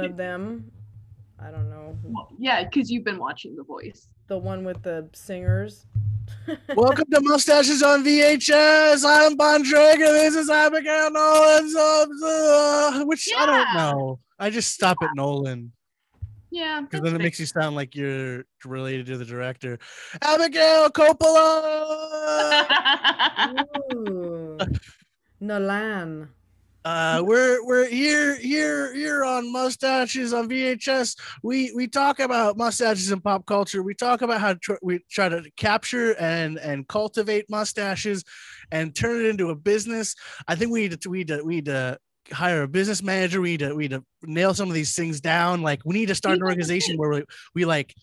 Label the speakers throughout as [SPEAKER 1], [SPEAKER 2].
[SPEAKER 1] one of them. I don't know.
[SPEAKER 2] Well, yeah, because you've been watching The Voice.
[SPEAKER 1] The one with the singers.
[SPEAKER 3] Welcome to Mustaches on VHS. I'm Bon Traeger. This is Abigail Nolan. Uh, which I don't know. I just stop at Nolan
[SPEAKER 2] Yeah.
[SPEAKER 3] because then it makes you sound like you're related to the director. Abigail Coppola.
[SPEAKER 1] Nolan.
[SPEAKER 3] Uh, we're we're here here here on mustaches on VHS. We we talk about mustaches in pop culture. We talk about how tr- we try to capture and and cultivate mustaches, and turn it into a business. I think we need to we need to we need to hire a business manager. We need to we need to nail some of these things down. Like we need to start an organization where we we like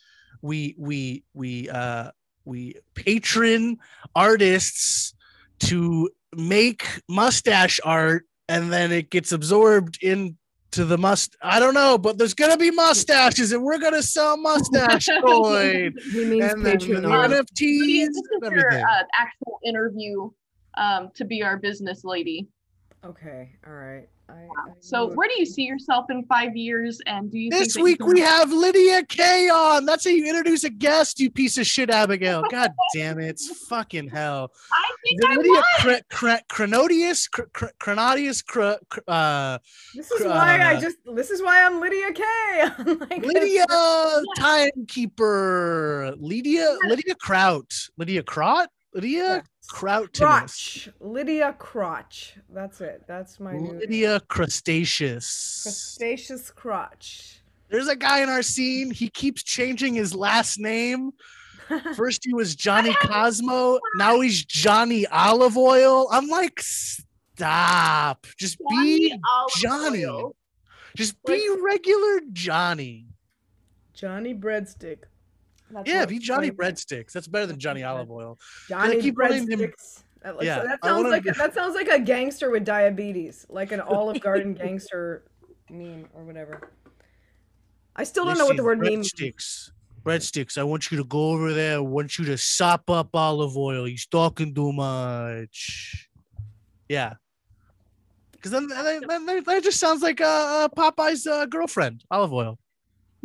[SPEAKER 3] we we we uh we patron artists to make mustache art and then it gets absorbed into the must I don't know, but there's gonna be mustaches and we're gonna sell mustache coin
[SPEAKER 1] He means
[SPEAKER 3] and then
[SPEAKER 1] Patreon.
[SPEAKER 3] NFTs and
[SPEAKER 2] this is your uh, actual interview um, to be our business lady.
[SPEAKER 1] Okay, all right. I, I
[SPEAKER 2] So, where do you see yourself in five years? And do you
[SPEAKER 3] This
[SPEAKER 2] think that you
[SPEAKER 3] week
[SPEAKER 2] can-
[SPEAKER 3] we have Lydia K on. That's how you introduce a guest, you piece of shit, Abigail. God damn it. It's fucking hell.
[SPEAKER 2] I think
[SPEAKER 3] Is
[SPEAKER 2] I
[SPEAKER 3] Lydia
[SPEAKER 2] was.
[SPEAKER 3] Cr- Cr- Cronodius? Cr- Cr- Cronodius? Cr- Cr- uh,
[SPEAKER 1] This is
[SPEAKER 3] Cr-
[SPEAKER 1] why I
[SPEAKER 3] uh,
[SPEAKER 1] just. This is why I'm Lydia K. I'm like,
[SPEAKER 3] Lydia Timekeeper. Lydia Lydia Kraut. Lydia Kraut? Lydia Krautinus.
[SPEAKER 1] Crotch. Lydia Crotch. That's it. That's my.
[SPEAKER 3] Lydia Crustaceous.
[SPEAKER 1] Crustaceous Crotch.
[SPEAKER 3] There's a guy in our scene. He keeps changing his last name. First he was Johnny Cosmo. Now he's Johnny Olive Oil. I'm like, stop. Just be
[SPEAKER 2] Olive
[SPEAKER 3] Johnny.
[SPEAKER 2] Oil.
[SPEAKER 3] Just be regular Johnny.
[SPEAKER 1] Johnny Breadstick. That's
[SPEAKER 3] Yeah, be Johnny. Breadsticks. That's better than Johnny Olive Oil.
[SPEAKER 1] Johnny
[SPEAKER 3] keep calling him-
[SPEAKER 1] Breadsticks. That, looks-
[SPEAKER 3] Yeah,
[SPEAKER 1] that sounds like
[SPEAKER 3] be-
[SPEAKER 1] that sounds like a gangster with diabetes, like an Olive Garden gangster meme or whatever. I still don't
[SPEAKER 3] This
[SPEAKER 1] know what the word meme.
[SPEAKER 3] breadsticks. Breadsticks. I want you to go over there. I want you to sop up olive oil. He's talking too much. Yeah. Because then, then, then, that just sounds like uh, Popeye's uh, girlfriend, olive oil.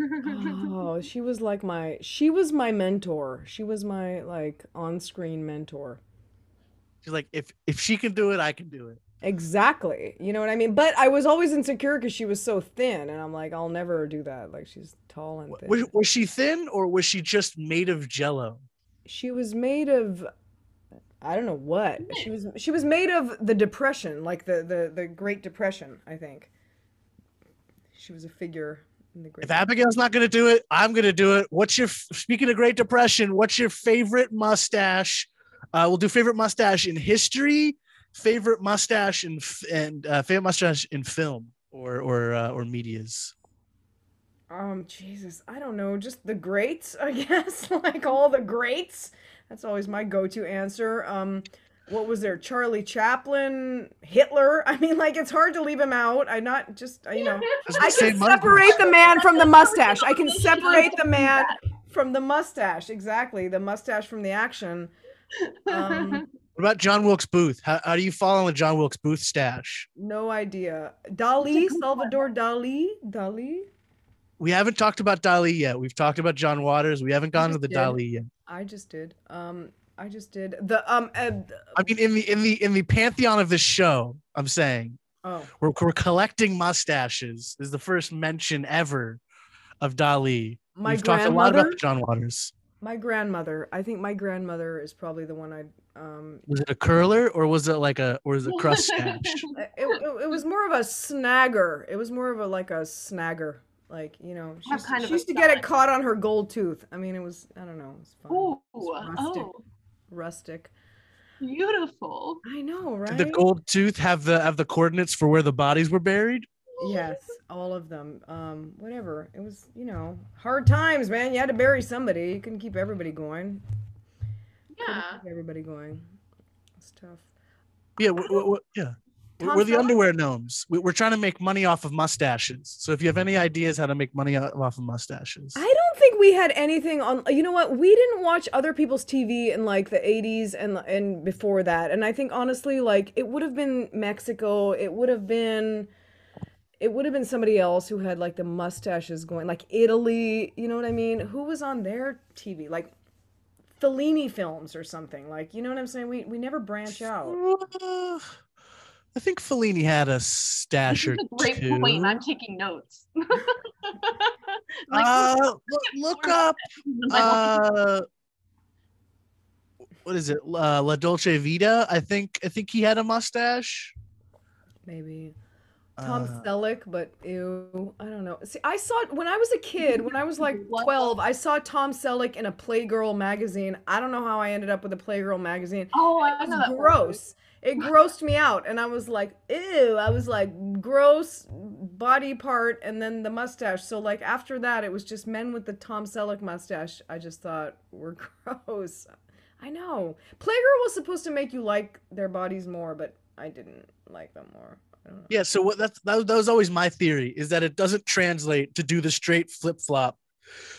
[SPEAKER 1] Oh, she was like my she was my mentor. She was my like on-screen mentor.
[SPEAKER 3] She's like, if if she can do it, I can do it.
[SPEAKER 1] Exactly. You know what I mean? But I was always insecure because she was so thin, and I'm like, I'll never do that. Like she's tall and thin.
[SPEAKER 3] Was, was she thin or was she just made of jello?
[SPEAKER 1] she was made of I don't know what. She was she was made of the depression, like the the the Great Depression, I think. She was a figure in the Great
[SPEAKER 3] If Abigail's not going to do it, I'm going to do it. What's your, speaking of Great Depression, what's your favorite mustache? Uh, we'll do favorite mustache in history, favorite mustache in, and uh, favorite mustache in film or, or, uh, or medias.
[SPEAKER 1] Um Jesus, I don't know, just the greats, I guess. like all the greats. That's always my go-to answer. Um what was there? Charlie Chaplin, Hitler. I mean, like it's hard to leave him out. i'm not just you know. I can separate the man from the mustache. I can separate the man from the mustache. Exactly, the mustache from the action. Um,
[SPEAKER 3] What about John Wilkes Booth? How, how do you fall on the John Wilkes Booth stash?
[SPEAKER 1] no idea. Dali, Salvador Dali, Dali.
[SPEAKER 3] We haven't talked about Dali yet. We've talked about John Waters. We haven't gone to the
[SPEAKER 1] did.
[SPEAKER 3] Dali yet.
[SPEAKER 1] I just did. Um, I just did the um. Uh,
[SPEAKER 3] I mean, in the in the in the pantheon of this show, I'm saying
[SPEAKER 1] oh,
[SPEAKER 3] we're, we're collecting mustaches. This is the first mention ever of Dali.
[SPEAKER 1] my
[SPEAKER 3] We've talked a lot about
[SPEAKER 1] grandmother.
[SPEAKER 3] John Waters.
[SPEAKER 1] My grandmother. I think my grandmother is probably the one I um.
[SPEAKER 3] Was it a curler or was it like a or was it a crust stash?
[SPEAKER 1] It, it, it was more of a snagger. It was more of a like a snagger. Like you know, she used,
[SPEAKER 2] kind
[SPEAKER 1] she
[SPEAKER 2] of a
[SPEAKER 1] used to get it caught on her gold tooth. I mean, it was I don't know. It was fun.
[SPEAKER 2] Ooh,
[SPEAKER 1] It was
[SPEAKER 2] oh,
[SPEAKER 1] Rustic.
[SPEAKER 2] beautiful.
[SPEAKER 1] I know, right?
[SPEAKER 3] Did the gold tooth have the have the coordinates for where the bodies were buried?
[SPEAKER 1] Yes, all of them. Um, whatever. It was, you know, hard times, man. You had to bury somebody. You couldn't keep everybody going.
[SPEAKER 2] Yeah.
[SPEAKER 1] keep everybody going. It's tough.
[SPEAKER 3] Yeah, w- w- w- yeah. We're,
[SPEAKER 1] Tom
[SPEAKER 3] we're the
[SPEAKER 1] Selleck?
[SPEAKER 3] underwear gnomes. We- We're trying to make money off of mustaches. So if you have any ideas how to make money off of mustaches,
[SPEAKER 1] I don't think we had anything on. You know what? We didn't watch other people's TV in like the 80s and and before that. And I think honestly, like it would have been Mexico. It would have been. it would have been somebody else who had like the mustaches going, like Italy. You know what I mean? Who was on their TV? Like Fellini films or something. Like, you know what I'm saying? We we never branch out.
[SPEAKER 3] Uh, I think Fellini had a
[SPEAKER 2] This
[SPEAKER 3] stash or
[SPEAKER 2] is a great
[SPEAKER 3] two.
[SPEAKER 2] point. I'm taking notes. like,
[SPEAKER 3] uh, look, look up uh what is it uh, la dolce vita i think i think he had a mustache
[SPEAKER 1] Maybe. Tom
[SPEAKER 3] Uh,
[SPEAKER 1] Selleck, but ew, I don't know. See, I saw it when I was a kid, when I was like 12, I saw Tom Selleck in a Playgirl magazine. I don't know how I ended up with a Playgirl magazine.
[SPEAKER 2] oh, I
[SPEAKER 1] It
[SPEAKER 2] know
[SPEAKER 1] was
[SPEAKER 2] that
[SPEAKER 1] gross. It grossed me out, and I was like, ew. I was like, gross body part, and then the mustache. So, like, after that, it was just men with the Tom Selleck mustache. I just thought were gross. I know. Playgirl was supposed to make you like their bodies more, but I didn't like them more.
[SPEAKER 3] Yeah so what that's that, that was always my theory is that it doesn't translate to do the straight flip-flop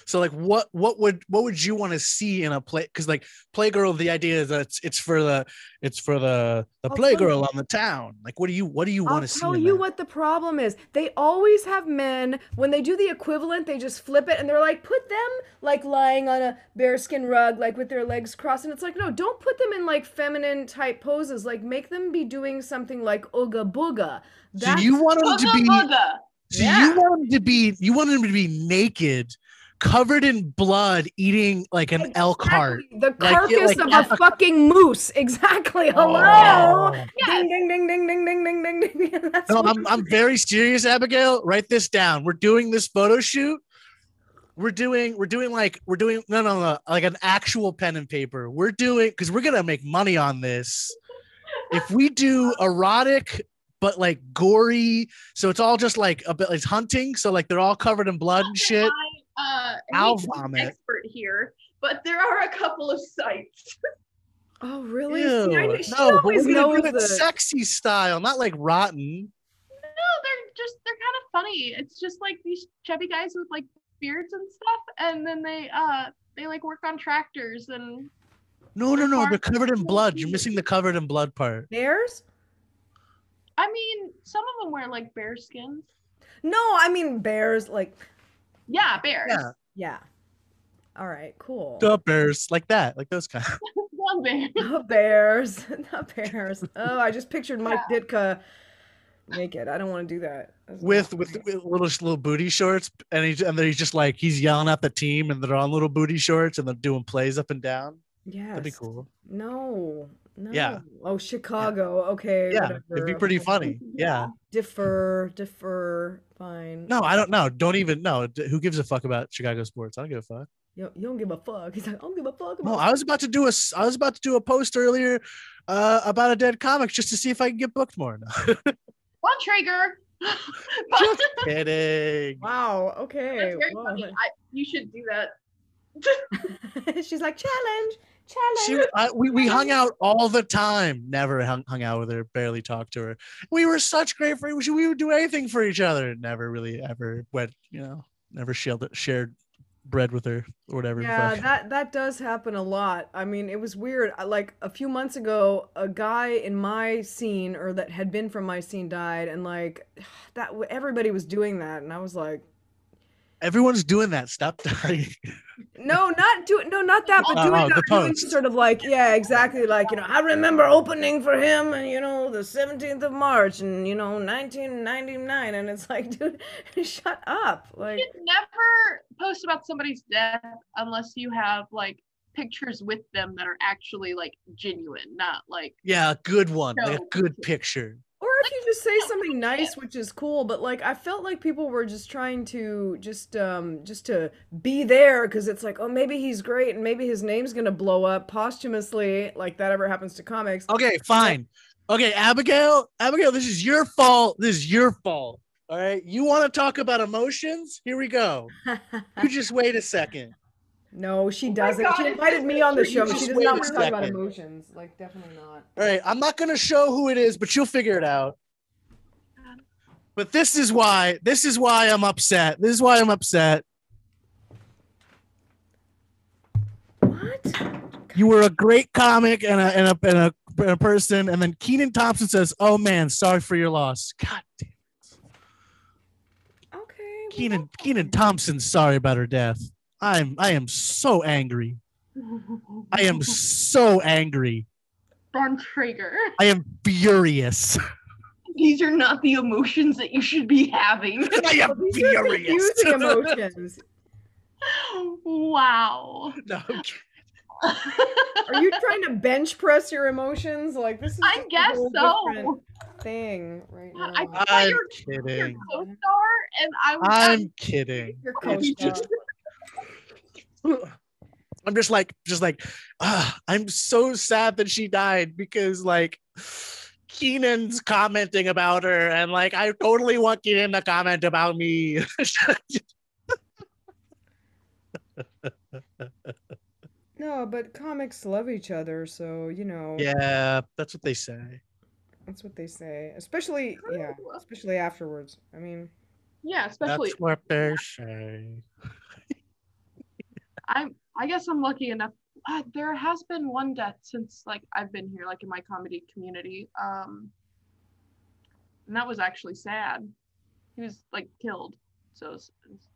[SPEAKER 3] so like what what would what would you want to see in a play because like playgirl the idea is that it's, it's for the it's for the the
[SPEAKER 1] I'll
[SPEAKER 3] playgirl on the town like what do you what do you want to see
[SPEAKER 1] I'll
[SPEAKER 3] tell
[SPEAKER 1] you
[SPEAKER 3] that?
[SPEAKER 1] what the problem is. They always have men when they do the equivalent, they just flip it and they're like, put them like lying on a bearskin rug, like with their legs crossed. And it's like, no, don't put them in like feminine type poses. Like make them be doing something like ooga booga.
[SPEAKER 3] Do you want them to be
[SPEAKER 2] booga.
[SPEAKER 3] So
[SPEAKER 1] Yeah.
[SPEAKER 3] you want him to be you want him to be naked, covered in blood eating like an exactly. elk heart.
[SPEAKER 1] The carcass
[SPEAKER 3] like, like,
[SPEAKER 1] of
[SPEAKER 3] a,
[SPEAKER 1] a fucking moose. Exactly. Oh. Hello.
[SPEAKER 3] Oh.
[SPEAKER 1] Yes. Ding, ding, ding, ding, ding, ding, ding, ding.
[SPEAKER 3] no, I'm, I'm very serious, Abigail. Write this down. We're doing this photo shoot. We're doing, we're doing like, we're doing, no, no, no, like an actual pen and paper. We're doing, because we're going to make money on this. if we do erotic but like gory. So it's all just like a bit. It's hunting. So like they're all covered in blood and shit.
[SPEAKER 2] I, uh,
[SPEAKER 3] I'll
[SPEAKER 2] hate to be an
[SPEAKER 3] vomit.
[SPEAKER 2] expert here, but there are a couple of sites.
[SPEAKER 1] Oh really?
[SPEAKER 3] Ew.
[SPEAKER 1] See, I knew-
[SPEAKER 3] No, but we're gonna do it
[SPEAKER 1] the-
[SPEAKER 3] sexy style, not like rotten.
[SPEAKER 2] No, they're just they're kind of funny. It's just like these chubby guys with like beards and stuff, and then they uh they like work on tractors and
[SPEAKER 3] No, no, no. They're covered in blood. You're missing the covered in blood part.
[SPEAKER 1] Bears?
[SPEAKER 2] I mean some of them wear like bear skins.
[SPEAKER 1] No, I mean bears. Like
[SPEAKER 2] Yeah, bears.
[SPEAKER 3] Yeah.
[SPEAKER 1] yeah. All right. Cool.
[SPEAKER 3] The bears, like that, like those kind.
[SPEAKER 2] One bear.
[SPEAKER 1] The bears. The bears. Oh, I just pictured Mike Ditka naked. I don't want to do that.
[SPEAKER 3] With with, with little little booty shorts, and he and then he's just like he's yelling at the team, and they're on little booty shorts, and they're doing plays up and down.
[SPEAKER 1] Yeah,
[SPEAKER 3] That'd be cool.
[SPEAKER 1] No. No.
[SPEAKER 3] Yeah.
[SPEAKER 1] Oh, Chicago. Okay.
[SPEAKER 3] Yeah, it'd be
[SPEAKER 1] whatever.
[SPEAKER 3] pretty funny. Yeah.
[SPEAKER 1] Defer. Defer. Fine.
[SPEAKER 3] No, I don't know. Don't even know. Who gives a fuck about Chicago sports? I don't give a fuck.
[SPEAKER 1] You, you don't give a fuck. He's like, I don't give a fuck.
[SPEAKER 3] No,
[SPEAKER 1] About
[SPEAKER 3] I was about to do a s- I was about to do a post earlier uh, about a dead comic just to see if I can get booked more. No,
[SPEAKER 2] One Traeger.
[SPEAKER 3] just kidding.
[SPEAKER 1] wow. Okay.
[SPEAKER 2] that's very
[SPEAKER 1] wow.
[SPEAKER 2] funny. I, you should do that.
[SPEAKER 1] She's like, challenge.
[SPEAKER 3] She, I, we, we hung out all the time. Never hung, hung out with her. Barely talked to her. We were such great friends. We would do anything for each other. Never really ever went. You know, never shared shared bread with her or whatever.
[SPEAKER 1] Yeah, that that does happen a lot. I mean, it was weird. Like a few months ago, a guy in my scene or that had been from my scene died, and like that everybody was doing that, and I was like,
[SPEAKER 3] Everyone's doing that. Stop dying.
[SPEAKER 1] no, not doing, no, not that, but doing,
[SPEAKER 3] oh, the
[SPEAKER 1] doing sort of like, yeah, exactly, like you know, I remember opening for him, and you know, the seventeenth of March, and you know, nineteen ninety nine, and it's like, dude, shut up, like.
[SPEAKER 2] You should never post about somebody's death unless you have like pictures with them that are actually like genuine, not like
[SPEAKER 3] Yeah, a good one. Like a
[SPEAKER 2] No.
[SPEAKER 3] good picture.
[SPEAKER 1] Or if you just say something nice, which is cool, but like I felt like people were just trying to just um just to be there because it's like, oh maybe he's great and maybe his name's gonna blow up posthumously, like that ever happens to comics.
[SPEAKER 3] Okay, fine. Okay, Abigail, Abigail, this is your fault. This is your fault. All right. You want to talk about emotions? Here we go. You just wait a second.
[SPEAKER 1] No, she oh
[SPEAKER 2] my
[SPEAKER 1] doesn't.
[SPEAKER 2] God,
[SPEAKER 1] she invited me on the show. She does not want to talk about emotions. Like definitely not.
[SPEAKER 3] All right. I'm not going to show who it is, but you'll figure it out. But this is why. This is why I'm upset. This is why I'm upset.
[SPEAKER 1] What?
[SPEAKER 3] You were a great comic and a and a and a, and a person, and then Kenan Thompson says, "Oh man, sorry for your loss." God damn. Okay. Kenan Kenan Thompson's sorry about her death. I'm I am so angry. I am so angry.
[SPEAKER 2] Ron Traeger.
[SPEAKER 3] I am furious.
[SPEAKER 2] These are not the emotions that you should be having.
[SPEAKER 3] I am
[SPEAKER 1] These are
[SPEAKER 3] furious.
[SPEAKER 1] confusing emotions.
[SPEAKER 2] wow.
[SPEAKER 3] No,
[SPEAKER 1] Are you trying to bench press your emotions? Like this is
[SPEAKER 2] I
[SPEAKER 1] just a
[SPEAKER 2] guess
[SPEAKER 1] whole
[SPEAKER 2] so.
[SPEAKER 1] different thing right now.
[SPEAKER 2] I thought
[SPEAKER 3] I'm
[SPEAKER 2] you were your
[SPEAKER 3] kidding.
[SPEAKER 2] co-star, and I was.
[SPEAKER 3] I'm kidding.
[SPEAKER 1] Your co-star.
[SPEAKER 3] Just- I'm just like, just like, ah, I'm so sad that she died because like Kenan's commenting about her, and like I totally want Kenan to comment about me.
[SPEAKER 1] No, but comics love each other, so you know.
[SPEAKER 3] yeah, that's what they say.
[SPEAKER 1] That's what they say. Especially yeah, especially afterwards. I mean,
[SPEAKER 2] yeah, especially
[SPEAKER 3] That's what they say.
[SPEAKER 2] I'm. I guess I'm lucky enough. Uh, there has been one death since like I've been here, like in my comedy community. Um, and that was actually sad. He was like killed. So it's, it's,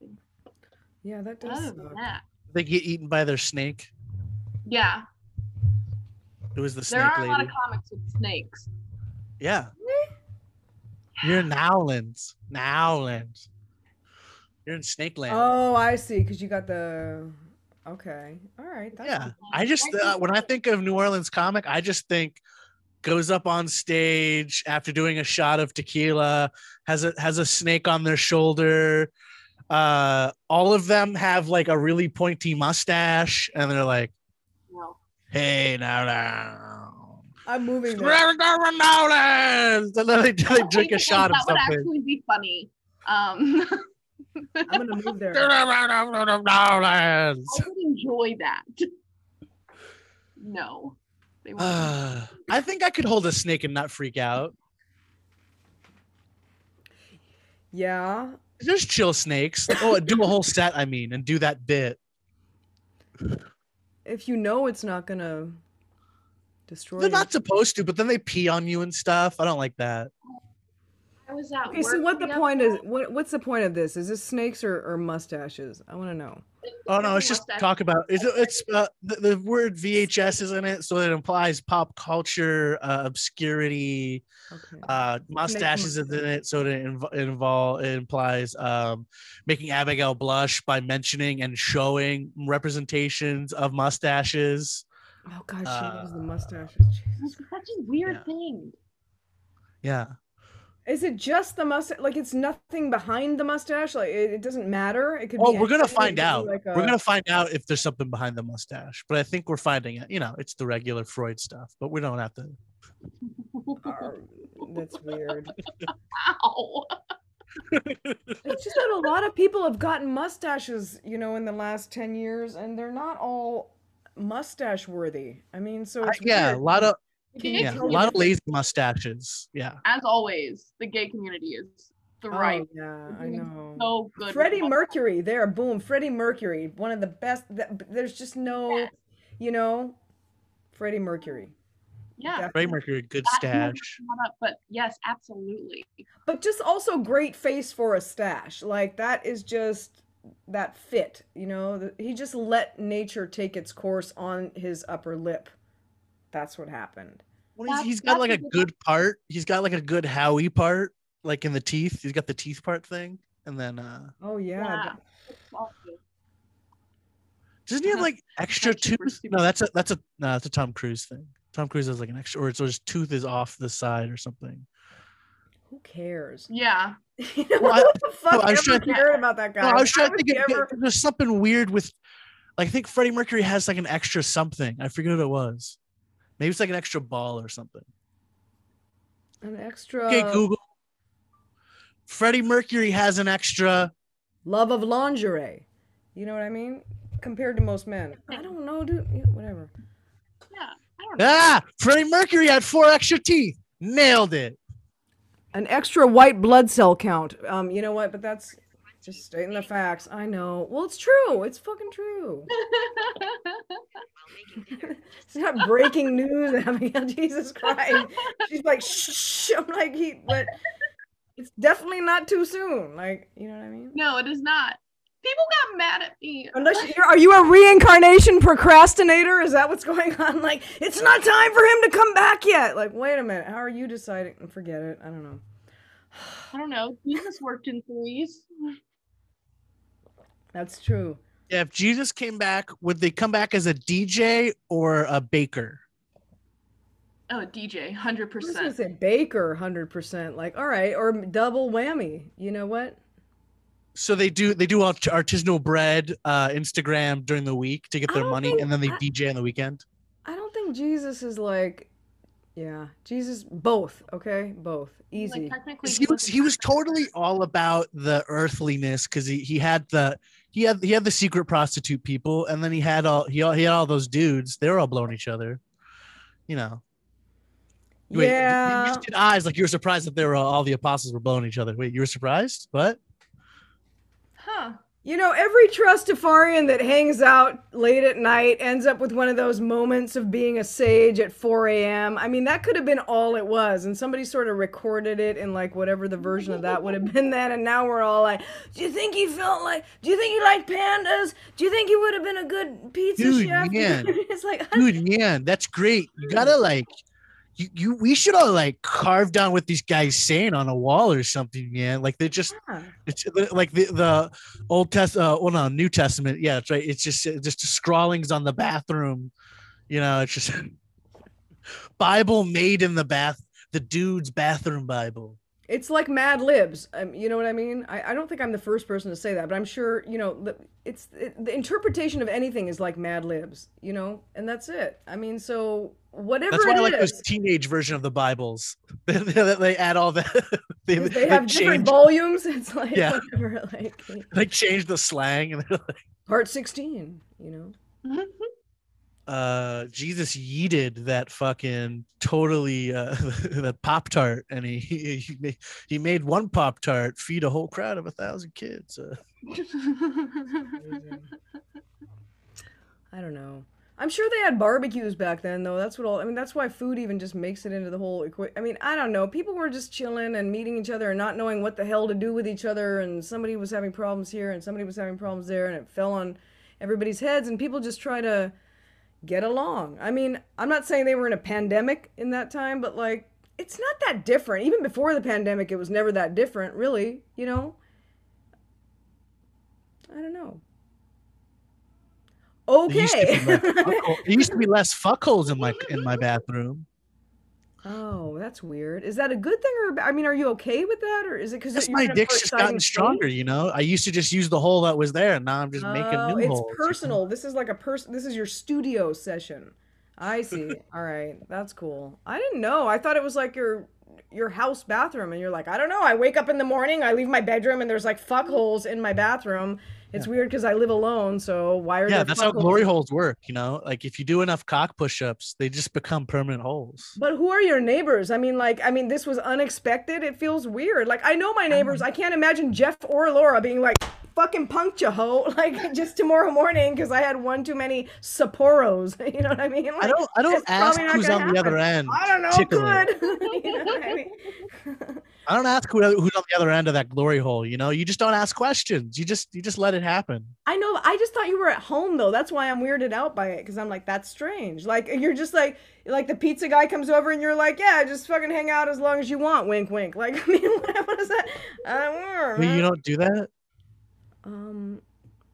[SPEAKER 1] yeah, that does
[SPEAKER 2] other than
[SPEAKER 1] suck.
[SPEAKER 2] that,
[SPEAKER 3] They get eaten by their snake.
[SPEAKER 2] yeah,
[SPEAKER 3] It was the snake.
[SPEAKER 2] there
[SPEAKER 3] snake
[SPEAKER 2] are a lot of comics with snakes.
[SPEAKER 3] yeah. You're in Nowlands. Nowlands. You're in Snake Land.
[SPEAKER 1] Oh, I see. Because you got the. Okay. All right.
[SPEAKER 3] Yeah. I just uh, when I think of New Orleans comic, I just think goes up on stage after doing a shot of tequila, has a has a snake on their shoulder. Uh, all of them have like a really pointy mustache, and they're like,
[SPEAKER 2] No.
[SPEAKER 3] "Hey, now, now."
[SPEAKER 1] I'm moving.
[SPEAKER 3] Nowlands! And then they, they drink a shot of something.
[SPEAKER 2] That would actually be funny. Um,
[SPEAKER 1] I'm gonna move there.
[SPEAKER 2] I would enjoy that. No.
[SPEAKER 3] Uh, I think I could hold a snake and not freak out.
[SPEAKER 1] Yeah.
[SPEAKER 3] Just chill snakes. Oh, do a whole set, I mean, and do that bit.
[SPEAKER 1] If you know it's not gonna destroy.
[SPEAKER 3] They're
[SPEAKER 1] you.
[SPEAKER 3] not supposed to, but then they pee on you and stuff. I don't like that.
[SPEAKER 2] I was at
[SPEAKER 1] Okay, so what the point is? What what's the point of this? Is this snakes or, or mustaches? I want to know.
[SPEAKER 3] Oh no, it's just talk about it's it's uh, the, the word VHS is in it, so it implies pop culture uh, obscurity.
[SPEAKER 1] Okay.
[SPEAKER 3] Uh, mustaches is in it, so it inv- involve it implies um, making Abigail blush by mentioning and showing representations of mustaches.
[SPEAKER 1] oh gosh, she loves the
[SPEAKER 3] uh,
[SPEAKER 1] mustaches.
[SPEAKER 2] It's such a weird
[SPEAKER 3] Yeah.
[SPEAKER 2] thing.
[SPEAKER 3] Yeah.
[SPEAKER 1] Is it just the mustache? Like it's nothing behind the mustache? Like it, it doesn't matter. It could. Be.
[SPEAKER 3] Oh,
[SPEAKER 1] be
[SPEAKER 3] we're gonna find out.
[SPEAKER 1] Like
[SPEAKER 3] We're gonna find out if there's something behind the mustache, but I think we're finding it. You know, it's the regular Freud stuff, but we don't have to.
[SPEAKER 1] uh, that's weird.
[SPEAKER 2] Ow.
[SPEAKER 1] It's just that a lot of people have gotten mustaches, you know, in the last ten years, and they're not all mustache worthy. I mean, so
[SPEAKER 3] I-
[SPEAKER 1] it's
[SPEAKER 3] yeah, a lot of
[SPEAKER 1] Can
[SPEAKER 2] Yeah,
[SPEAKER 3] a lot of lazy mustaches. Yeah.
[SPEAKER 2] As always, the gay community is
[SPEAKER 1] Oh,
[SPEAKER 2] thriving.
[SPEAKER 1] yeah, I know.
[SPEAKER 2] So good. with
[SPEAKER 1] Freddie. Mercury, there, boom, Freddie Mercury, one of the best. There's just no,
[SPEAKER 2] Yes.
[SPEAKER 1] you know, Freddie Mercury.
[SPEAKER 2] Yeah.
[SPEAKER 3] Freddie Mercury, good
[SPEAKER 2] that
[SPEAKER 3] stash.
[SPEAKER 2] came up, But yes, absolutely.
[SPEAKER 1] But just also great face for a stash. Like that is just that fit, you know. He just let nature take its course on his upper lip. That's what happened.
[SPEAKER 3] Well, he's, he's got like a good part. He's got like a good Howie part, like in the teeth. He's got the teeth part thing, and then uh
[SPEAKER 1] Oh yeah.
[SPEAKER 2] Yeah.
[SPEAKER 1] that-
[SPEAKER 3] doesn't he have like extra
[SPEAKER 2] Like
[SPEAKER 3] tooth? No, that's a that's a no, that's a Tom Cruise thing. Tom Cruise has like an extra, or it's or his tooth is off the side or something.
[SPEAKER 1] Who cares?
[SPEAKER 2] Yeah.
[SPEAKER 1] You know,
[SPEAKER 3] Well, I-
[SPEAKER 1] the fuck
[SPEAKER 3] no, I was
[SPEAKER 1] ever
[SPEAKER 3] trying to-
[SPEAKER 1] cared about that guy?
[SPEAKER 3] No, I was trying to think of,
[SPEAKER 1] ever-
[SPEAKER 3] there's something weird with like I think Freddie Mercury has like an extra something. I forget what it was. Maybe it's like an extra ball or something.
[SPEAKER 1] an extra
[SPEAKER 3] Okay, Google. Freddie Mercury has an extra.
[SPEAKER 1] love of lingerie. You know what I mean? Compared to most men. I don't know, dude. Yeah, whatever.
[SPEAKER 2] Yeah. I don't know.
[SPEAKER 3] Ah, Freddie Mercury had four extra teeth. Nailed it.
[SPEAKER 1] An extra white blood cell count. Um, you know what? But that's just stating the facts. I know. Well, it's true. It's fucking true. It's not breaking news, Abigail. Jesus Christ. She's like, shh. I'm like, he, but It's definitely not too soon. Like, you know what I mean?
[SPEAKER 2] No, it is not. People got mad at me.
[SPEAKER 1] Unless you're, are you a reincarnation procrastinator? Is that what's going on? Like, it's not time for him to come back yet. Like, wait a minute. How are you deciding? Forget it. I don't know.
[SPEAKER 2] I don't know. Jesus worked in threes.
[SPEAKER 1] That's true.
[SPEAKER 3] Yeah, if Jesus came back, would they come back as a DJ or a baker?
[SPEAKER 2] Oh, DJ, hundred
[SPEAKER 1] I was gonna
[SPEAKER 2] percent.
[SPEAKER 1] say Baker, hundred percent. Like, all right, or double whammy. You know what?
[SPEAKER 3] So they do they do artisanal bread, uh, Instagram during the week to get their money,
[SPEAKER 1] think-
[SPEAKER 3] and then they
[SPEAKER 1] I-
[SPEAKER 3] DJ on the weekend.
[SPEAKER 1] I don't think Jesus is like, yeah, Jesus. Both. Okay, both. Easy.
[SPEAKER 2] Like technically,
[SPEAKER 3] 'Cause He was he was totally all about the earthliness because he, he had the he had he had the secret prostitute people, and then he had all he all, he had all those dudes. They were all blowing each other. You know. Wait, you- you
[SPEAKER 1] yeah.
[SPEAKER 3] just did eyes like you were surprised that they were all, all the apostles were blowing each other. Wait, you were surprised? What?
[SPEAKER 2] Huh.
[SPEAKER 1] You know, every Trustafarian that hangs out late at night ends up with one of those moments of being a sage at 4 a.m. I mean, that could have been all it was, and somebody sort of recorded it in like whatever the version of that would have been then, and now we're all like, "Do you think he felt like? Do you think he liked pandas? Do you think he would have been a good pizza
[SPEAKER 3] Dude,
[SPEAKER 1] chef?"
[SPEAKER 3] man.
[SPEAKER 1] it's like,
[SPEAKER 3] dude man that's great you gotta like you, you we should all like carve down what these guys saying on a wall or something man like they're just
[SPEAKER 1] yeah.
[SPEAKER 3] it's like the the old test uh well no new testament yeah it's right it's just just scrawlings on the bathroom you know it's just bible made in the bath the dude's bathroom bible
[SPEAKER 1] It's like Mad Libs. Um, you know what I mean? I, I don't think I'm the first person to say that, but I'm sure you know it's it, the interpretation of anything is like Mad Libs. You know, and that's it. I mean, so whatever
[SPEAKER 3] that's why
[SPEAKER 1] it
[SPEAKER 3] i like
[SPEAKER 1] is,
[SPEAKER 3] those teenage version of the bibles they, they, they add all that they,
[SPEAKER 1] they
[SPEAKER 3] they
[SPEAKER 1] have different volumes. It's like
[SPEAKER 3] Yeah.
[SPEAKER 1] whatever, like
[SPEAKER 3] like change the slang and they're like
[SPEAKER 1] part 16. You know,
[SPEAKER 3] uh Jesus yeeted that fucking totally uh that pop tart and he he he made, he made one pop tart feed a whole crowd of a thousand kids uh,
[SPEAKER 1] I don't know. I'm sure they had barbecues back then, though. That's what all. I mean, that's why food even just makes it into the whole I mean, I don't know. People were just chilling and meeting each other and not knowing what the hell to do with each other. And somebody was having problems here and somebody was having problems there, and it fell on everybody's heads. And people just try to get along. I mean, I'm not saying they were in a pandemic in that time, but like, it's not that different. Even before the pandemic, it was never that different, really. You know. I don't know.
[SPEAKER 3] Used
[SPEAKER 1] Okay.
[SPEAKER 3] be less fuckhole- there used to be less fuckholes in my in my bathroom
[SPEAKER 1] Oh, that's weird. Is that a good thing or I mean, are you okay with that or is it because
[SPEAKER 3] my dick's just gotten stronger you know i used to just use the hole that was there and now i'm just making
[SPEAKER 1] Oh,
[SPEAKER 3] new
[SPEAKER 1] it's
[SPEAKER 3] holes you know?
[SPEAKER 1] personal. This is like a person. This is your studio session. I see. All right, that's cool. I didn't know. I thought it was like your your house bathroom, and you're like, I don't know. I wake up in the morning, I leave my bedroom, and there's like fuck holes in my bathroom. It's weird because I live alone, so why are
[SPEAKER 3] yeah that's how
[SPEAKER 1] holes?
[SPEAKER 3] glory holes work you know like if you do enough cock push-ups they just become permanent holes
[SPEAKER 1] But who are your neighbors? I mean, like, I mean, this was unexpected. It feels weird. Like, I know my neighbors. I can't imagine Jeff or Laura being like, "Fucking punked you, ho!" Like, just tomorrow morning because I had one too many Sapporos. You know what I mean? Like,
[SPEAKER 3] i don't i don't ask who's on the other end
[SPEAKER 1] I don't know. Good. you know I mean?
[SPEAKER 3] I don't ask who, who's on the other end of that glory hole. You know, you just don't ask questions. You just you just let it happen.
[SPEAKER 1] I know. I just thought you were at home though. That's why I'm weirded out by it because I'm like, that's strange. Like you're just like, like the pizza guy comes over and you're like, yeah, just fucking hang out as long as you want. Wink, wink. Like, I mean, what, what is that? I don't know,
[SPEAKER 3] you don't do that.
[SPEAKER 1] Um,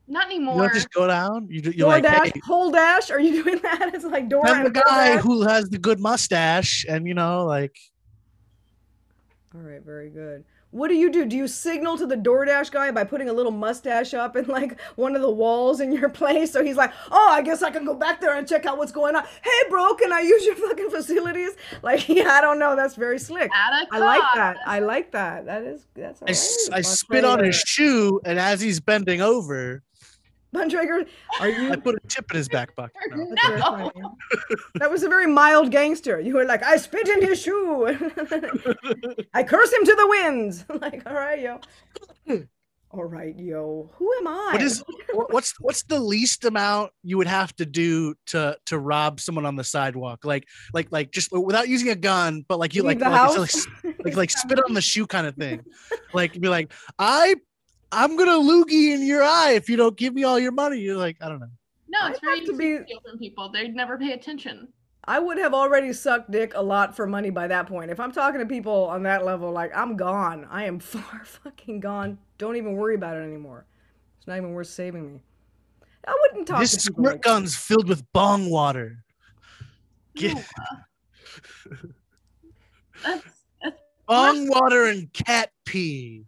[SPEAKER 2] Not
[SPEAKER 3] You
[SPEAKER 2] anymore.
[SPEAKER 3] don't just go down. You you're like, hey,
[SPEAKER 1] whole dash. Are you doing that? It's like door
[SPEAKER 3] I'm the guy
[SPEAKER 1] DoorDash.
[SPEAKER 3] who has the good mustache, and you know, like
[SPEAKER 1] All right, very good. What do you do? Do you signal to the DoorDash guy by putting a little mustache up in like one of the walls in your place? So he's like, "Oh, I guess I can go back there and check out what's going on." Hey, bro, can I use your fucking facilities? Like, yeah, I don't know. That's very slick. I like that. I like that. That is that's.
[SPEAKER 3] I, s-
[SPEAKER 1] alright,
[SPEAKER 3] I spit on his shoe, and as he's bending over,
[SPEAKER 1] Buntrager, are you?
[SPEAKER 3] I put a chip in his back pocket. No.
[SPEAKER 2] No.
[SPEAKER 1] That was a very mild gangster. You were like, I spit in his shoe. I curse him to the winds. like, all right, yo. All right, yo. Who am I?
[SPEAKER 3] What is what's what's the least amount you would have to do to to rob someone on the sidewalk? Like like like just without using a gun, but like you
[SPEAKER 1] Leave
[SPEAKER 3] like like, like like like spit on the shoe kind of thing. Like be like, I I'm gonna loogie in your eye if you don't give me all your money. You're like, I don't know.
[SPEAKER 2] No, it's
[SPEAKER 1] I'd
[SPEAKER 2] very
[SPEAKER 1] have to
[SPEAKER 2] to
[SPEAKER 1] be-
[SPEAKER 2] steal from people. They'd never pay attention.
[SPEAKER 1] I would have already sucked dick a lot for money by that point. If I'm talking to people on that level, like I'm gone. I am far fucking gone. Don't even worry about it anymore. It's not even worth saving me. I wouldn't talk
[SPEAKER 3] this
[SPEAKER 1] to
[SPEAKER 3] squirt
[SPEAKER 1] like
[SPEAKER 3] gun's filled with bong water. Get-
[SPEAKER 2] Ew, uh, that's, that's
[SPEAKER 3] Bong water and cat pee.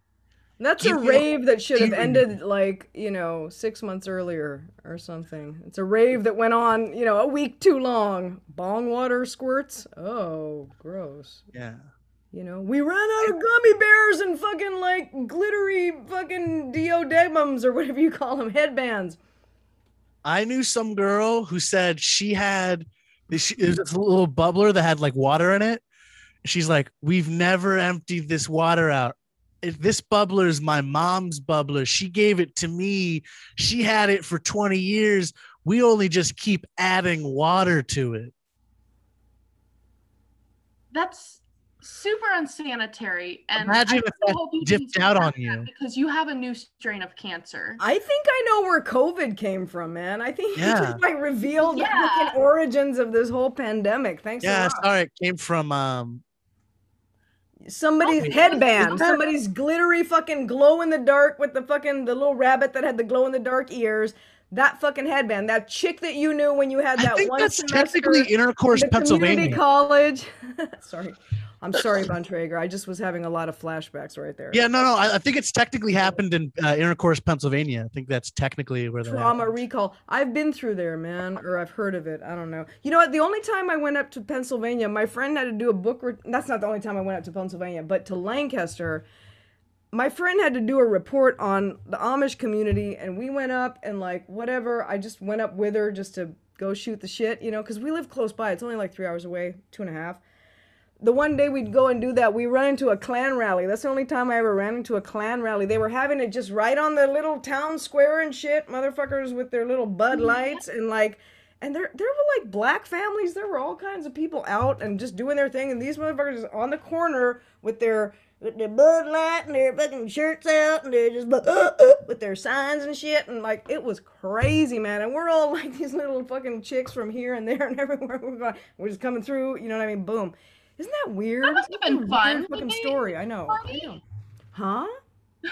[SPEAKER 1] That's a rave that should have ended like, you know, six months earlier or something. It's a rave that went on, you know, a week too long. Bong water squirts? Oh, gross.
[SPEAKER 3] Yeah.
[SPEAKER 1] You know, we ran out of gummy bears and fucking like glittery fucking deodemums or whatever you call them, headbands.
[SPEAKER 3] I knew some girl who said she had this, this little bubbler that had like water in it. She's like, We've never emptied this water out. If This bubbler is my mom's bubbler. She gave it to me. She had it for 20 years. We only just keep adding water to it.
[SPEAKER 2] that's super unsanitary. And
[SPEAKER 3] Imagine
[SPEAKER 2] I
[SPEAKER 3] if that
[SPEAKER 2] hope you
[SPEAKER 3] dipped out on you.
[SPEAKER 2] because you have a new strain of cancer.
[SPEAKER 1] I think I know where COVID came from, man. I think you just like revealed the
[SPEAKER 2] Yeah.
[SPEAKER 1] fucking origins of this whole pandemic. Thanks
[SPEAKER 3] Yeah,
[SPEAKER 1] a
[SPEAKER 3] sorry, it came from um
[SPEAKER 1] Somebody's headband, somebody's glittery fucking glow in the dark with the fucking the little rabbit that had the glow in the dark ears. That fucking headband, that chick that you knew when you had that
[SPEAKER 3] I think
[SPEAKER 1] one
[SPEAKER 3] that's technically intercourse,
[SPEAKER 1] in the community
[SPEAKER 3] Pennsylvania.
[SPEAKER 1] college. sorry, I'm sorry, Bontrager. I just was having a lot of flashbacks right there.
[SPEAKER 3] Yeah, no, no. I, I think it's technically happened in uh, intercourse, Pennsylvania. I think that's technically where that
[SPEAKER 1] Trauma
[SPEAKER 3] happened.
[SPEAKER 1] recall. I've been through there, man, or I've heard of it. I don't know. You know what? The only time I went up to Pennsylvania, my friend had to do a book. Re- that's not the only time I went up to Pennsylvania, but to Lancaster, my friend had to do a report on the Amish community, and we went up and like whatever. I just went up with her just to go shoot the shit, you know, because we live close by. It's only like three hours away, two and a half. The one day we'd go and do that, we run into a Klan rally. That's the only time I ever ran into a Klan rally. They were having it just right on the little town square and shit. Motherfuckers with their little Bud Lights and like, and there there were like black families. There were all kinds of people out and just doing their thing. And these motherfuckers on the corner with their with their Bud Light and their fucking shirts out and they're just uh, uh, with their signs and shit. And like it was crazy, man. And we're all like these little fucking chicks from here and there and everywhere we're going. We're just coming through. You know what I mean? Boom. Isn't that weird?
[SPEAKER 2] That must have
[SPEAKER 1] That's a
[SPEAKER 2] been fun.
[SPEAKER 1] weird Fucking story. I know. I know. Huh?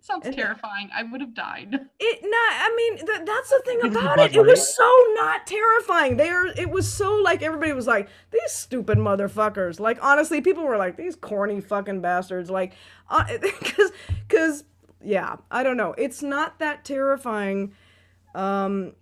[SPEAKER 2] sounds
[SPEAKER 1] And-
[SPEAKER 2] terrifying. I would have died.
[SPEAKER 1] It not. I mean, th- that's the thing about it. It was so not terrifying. They are. It was so like everybody was like these stupid motherfuckers. Like honestly, people were like these corny fucking bastards. Like, because because yeah, I don't know. It's not that terrifying. Um,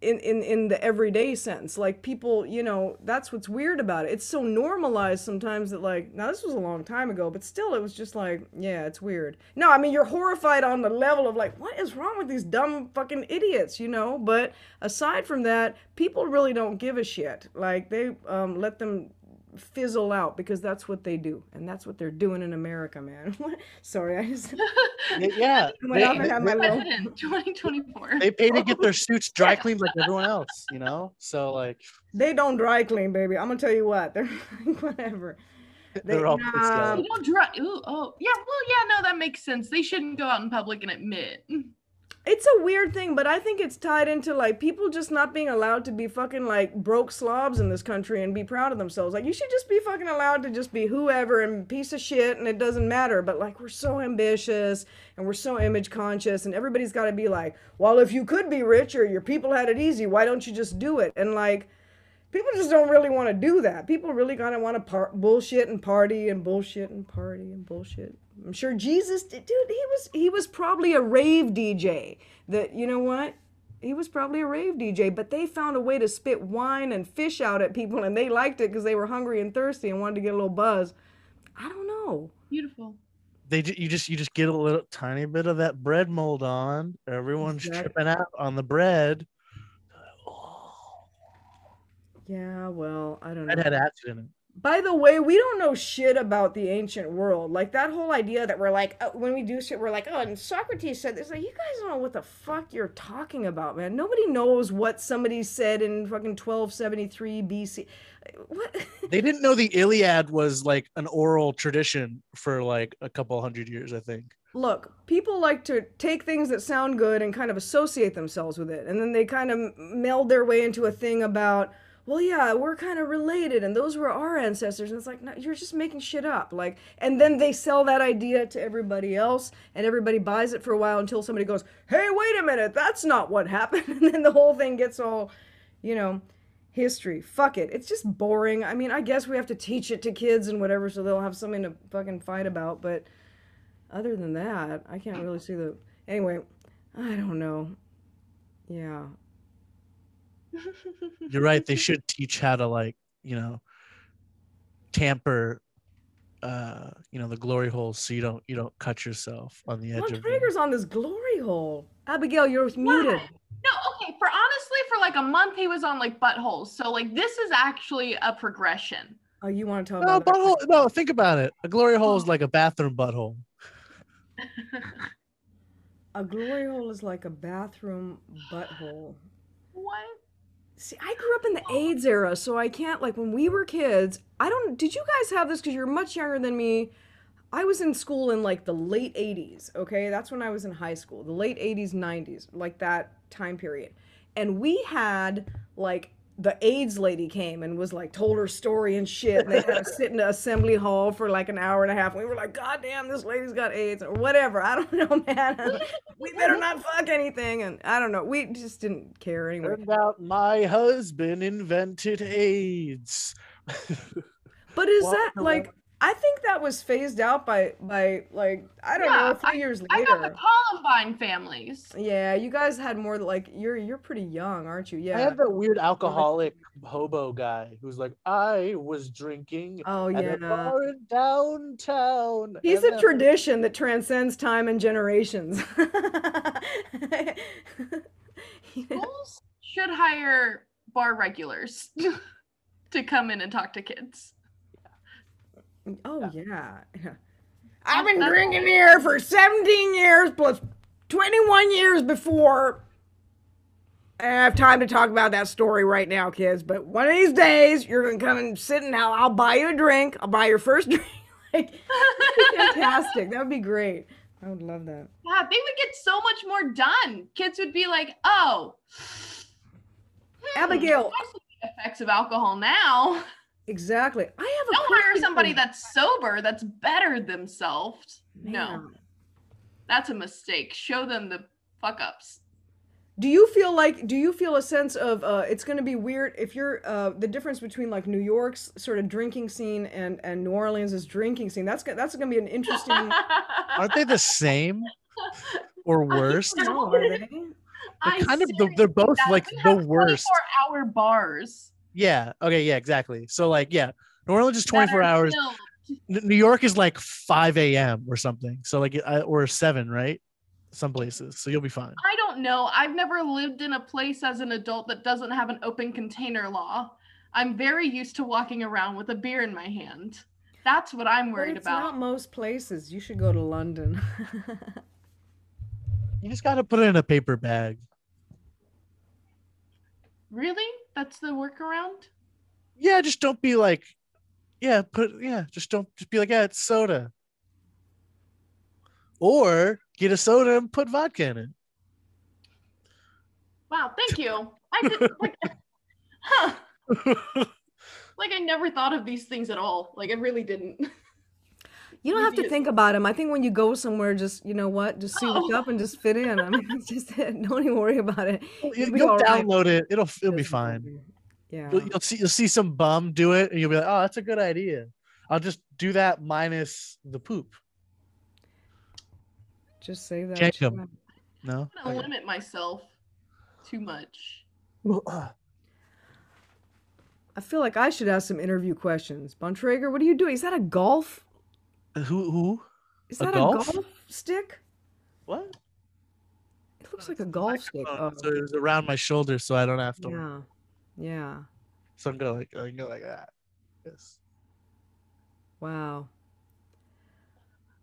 [SPEAKER 1] in, in in the everyday sense. Like people you know that's what's weird about it. It's so normalized sometimes that like now this was a long time ago but still it was just like yeah it's weird. No i mean you're horrified on the level of like what is wrong with these dumb fucking idiots you know? But aside from that people really don't give a shit. Like they um, let them fizzle out because that's what they do and that's what they're doing in america man sorry i just
[SPEAKER 3] Yeah,
[SPEAKER 1] went
[SPEAKER 3] they,
[SPEAKER 1] off my
[SPEAKER 2] President 2024.
[SPEAKER 3] they pay to get their suits dry cleaned like everyone else, you know. So like
[SPEAKER 1] They don't dry clean, baby. I'm gonna tell you what. They're whatever. They-
[SPEAKER 3] they're all pissed um,
[SPEAKER 1] nah.
[SPEAKER 3] out.
[SPEAKER 2] Don't dry. Ooh, oh, yeah. Well, yeah. No, that makes sense. They shouldn't go out in public and admit.
[SPEAKER 1] It's a weird thing, but I think it's tied into like people just not being allowed to be fucking like broke slobs in this country and be proud of themselves. Like you should just be fucking allowed to just be whoever and piece of shit and it doesn't matter. But like we're so ambitious and we're so image conscious and everybody's got to be like, well, if you could be rich or your people had it easy, why don't you just do it? And like people just don't really want to do that. People really kind of want to par- bullshit and party and bullshit and party and bullshit. I'm sure Jesus, did- dude, he was he was probably a rave DJ. That you know what? He was probably a rave DJ, but they found a way to spit wine and fish out at people, and they liked it because they were hungry and thirsty and wanted to get a little buzz. I don't know.
[SPEAKER 2] Beautiful.
[SPEAKER 3] They ju- you just you just get a little tiny bit of that bread mold on. Everyone's
[SPEAKER 1] Exactly.
[SPEAKER 3] tripping out on the bread.
[SPEAKER 1] Yeah, well, I don't know.
[SPEAKER 3] had acid in it.
[SPEAKER 1] By the way, we don't know shit about the ancient world. Like that whole idea that we're like, uh, when we do shit, we're like, oh, and Socrates said this. Like, you guys don't know what the fuck you're talking about, man. Nobody knows what somebody said in fucking 1273 BC. What?
[SPEAKER 3] They didn't know the Iliad was like an oral tradition for like a couple hundred years, I think.
[SPEAKER 1] Look, people like to take things that sound good and kind of associate themselves with it. And then they kind of meld their way into a thing about, well, yeah, we're kind of related and those were our ancestors. And it's like, no, you're just making shit up. Like, and then they sell that idea to everybody else and everybody buys it for a while until somebody goes, hey, wait a minute, that's not what happened. And then the whole thing gets all, you know, history. Fuck it. It's just boring. I mean, I guess we have to teach it to kids and whatever so they'll have something to fucking fight about. But other than that, I can't really see the. Anyway, I don't know. Yeah.
[SPEAKER 3] You're right. They should teach how to like, you know, tamper uh you know the glory holes so you don't you don't cut yourself on the edge
[SPEAKER 1] Von
[SPEAKER 3] of them.
[SPEAKER 1] Traeger's on this glory hole. Abigail, you're muted.
[SPEAKER 2] No, okay. For honestly, for like a month, he was on like buttholes. So like this is actually a progression.
[SPEAKER 1] Oh, you want to talk
[SPEAKER 3] No,
[SPEAKER 1] about that?
[SPEAKER 3] butthole. No, think about it. A glory hole is like a bathroom butthole.
[SPEAKER 1] A glory hole is like a bathroom butthole.
[SPEAKER 2] what?
[SPEAKER 1] See, I grew up in the AIDS era, so I can't like when we were kids. I don't. Did you guys have this? Because you're much younger than me. I was in school in like the late 80s. Okay, that's when I was in high school. The late 80s, 90s, like that time period. And we had like the AIDS lady came and was like told her story and shit. And they had to sit in the assembly hall for like an hour and a half. And we were like, God damn, this lady's got AIDS or whatever. I don't know, man. we better not fuck anything. And I don't know. We just didn't care anyway.
[SPEAKER 3] Turned out my husband invented AIDS.
[SPEAKER 1] But is that like? I think that was phased out by by like I don't know
[SPEAKER 2] Yeah,
[SPEAKER 1] a few years later.
[SPEAKER 2] I got the. Columbine families.
[SPEAKER 1] Yeah, you guys had more like you're you're pretty young, aren't you? Yeah.
[SPEAKER 3] I
[SPEAKER 1] Yeah.
[SPEAKER 3] had that weird alcoholic hobo guy who's like, I was drinking
[SPEAKER 1] Oh
[SPEAKER 3] at a
[SPEAKER 1] yeah.
[SPEAKER 3] bar in downtown.
[SPEAKER 1] He's a
[SPEAKER 3] then-
[SPEAKER 1] tradition that transcends time and generations. You?
[SPEAKER 2] Schools should hire bar regulars to come in and talk to kids.
[SPEAKER 1] Oh yeah. yeah. I've been
[SPEAKER 2] That's-
[SPEAKER 1] drinking here for 17 years plus 21 years before. I have time to talk about that story right now, kids. But one of these days, you're gonna come and sit and I'll, I'll buy you a drink. I'll buy your first drink. like, fantastic. That would be great. I would love that.
[SPEAKER 2] Yeah, they would get so much more done. Kids would be like, oh. hmm,
[SPEAKER 1] Abigail.
[SPEAKER 2] The effects of alcohol now.
[SPEAKER 1] Exactly. I have a
[SPEAKER 2] Don't hire somebody that's sober, that's better themselves. No, that's a mistake. Show them the fuck ups.
[SPEAKER 1] Do you feel like do you feel a sense of uh it's going to be weird if you're uh the difference between like New York's sort of drinking scene and and New Orleans's drinking scene that's go- that's going to be an interesting
[SPEAKER 3] Aren't they the same or worse?
[SPEAKER 1] No, are they?
[SPEAKER 3] They're kind of the, they're both like the worst.
[SPEAKER 2] Four hour bars.
[SPEAKER 3] Yeah. Okay. Yeah. Exactly. So like, yeah, New Orleans is 24 hours.
[SPEAKER 2] filmed.
[SPEAKER 3] New York is like 5 a.m. or something. So like, uh, or seven, right? Some places. So you'll be fine.
[SPEAKER 2] I don't know. I've never lived in a place as an adult that doesn't have an open container law. I'm very used to walking around with a beer in my hand. That's what I'm worried
[SPEAKER 1] it's
[SPEAKER 2] about.
[SPEAKER 1] not most places. You should go to London.
[SPEAKER 3] You just got to put it in a paper bag.
[SPEAKER 2] Really? That's the workaround?
[SPEAKER 3] Yeah. Just don't be like, yeah, put, yeah, just don't, just be like, yeah, it's soda. Or get a soda and put vodka in it.
[SPEAKER 2] Wow, thank you. I did like huh. Like I never thought of these things at all. Like I really didn't.
[SPEAKER 1] you don't have to think about them. I think when you go somewhere just, you know what, just see what's
[SPEAKER 2] Oh.
[SPEAKER 1] up and just fit in. I mean, it's just it. Don't even worry about it.
[SPEAKER 3] You-
[SPEAKER 1] You'll be
[SPEAKER 3] You'll
[SPEAKER 1] all right.
[SPEAKER 3] download it. It'll, it'll be fine.
[SPEAKER 1] Yeah.
[SPEAKER 3] You'll, you'll see, you'll see some bum do it and you'll be like, oh, that's a good idea. I'll just do that minus the poop.
[SPEAKER 1] Just say that.
[SPEAKER 3] Jacob.
[SPEAKER 1] shit.
[SPEAKER 3] No.
[SPEAKER 2] I'm gonna limit myself too much.
[SPEAKER 1] I feel like I should ask some interview questions. Bontrager, what are you doing? Is that a golf?
[SPEAKER 3] Uh, who? Who?
[SPEAKER 1] Is
[SPEAKER 3] A
[SPEAKER 1] that
[SPEAKER 3] golf?
[SPEAKER 1] a golf stick?
[SPEAKER 3] What?
[SPEAKER 1] It looks like a golf stick.
[SPEAKER 3] Oh,
[SPEAKER 1] Oh,
[SPEAKER 3] so it was around my shoulder, so I don't have to.
[SPEAKER 1] yeah. Yeah.
[SPEAKER 3] So I'm gonna like, I'm gonna like that. Yes.
[SPEAKER 1] Wow.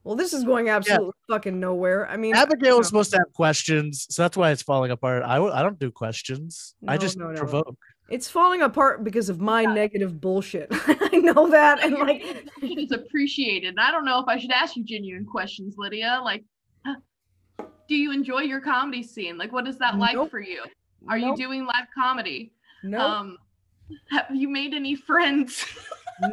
[SPEAKER 1] Well, this is going absolutely fucking nowhere. I mean,
[SPEAKER 3] Abigail was
[SPEAKER 1] no.
[SPEAKER 3] supposed to have questions, so that's why it's falling apart. I, w- I don't do questions. I just
[SPEAKER 1] no, no.
[SPEAKER 3] provoke.
[SPEAKER 1] It's falling apart because of my negative bullshit. I know that, and like,
[SPEAKER 2] it's is appreciated. And I don't know if I should ask you genuine questions, Lydia. Like, do you enjoy your comedy scene? Like, what is that like
[SPEAKER 1] Nope.
[SPEAKER 2] for you? Are
[SPEAKER 1] nope,
[SPEAKER 2] you doing live comedy?
[SPEAKER 1] Nope.
[SPEAKER 2] Um, have you made any friends?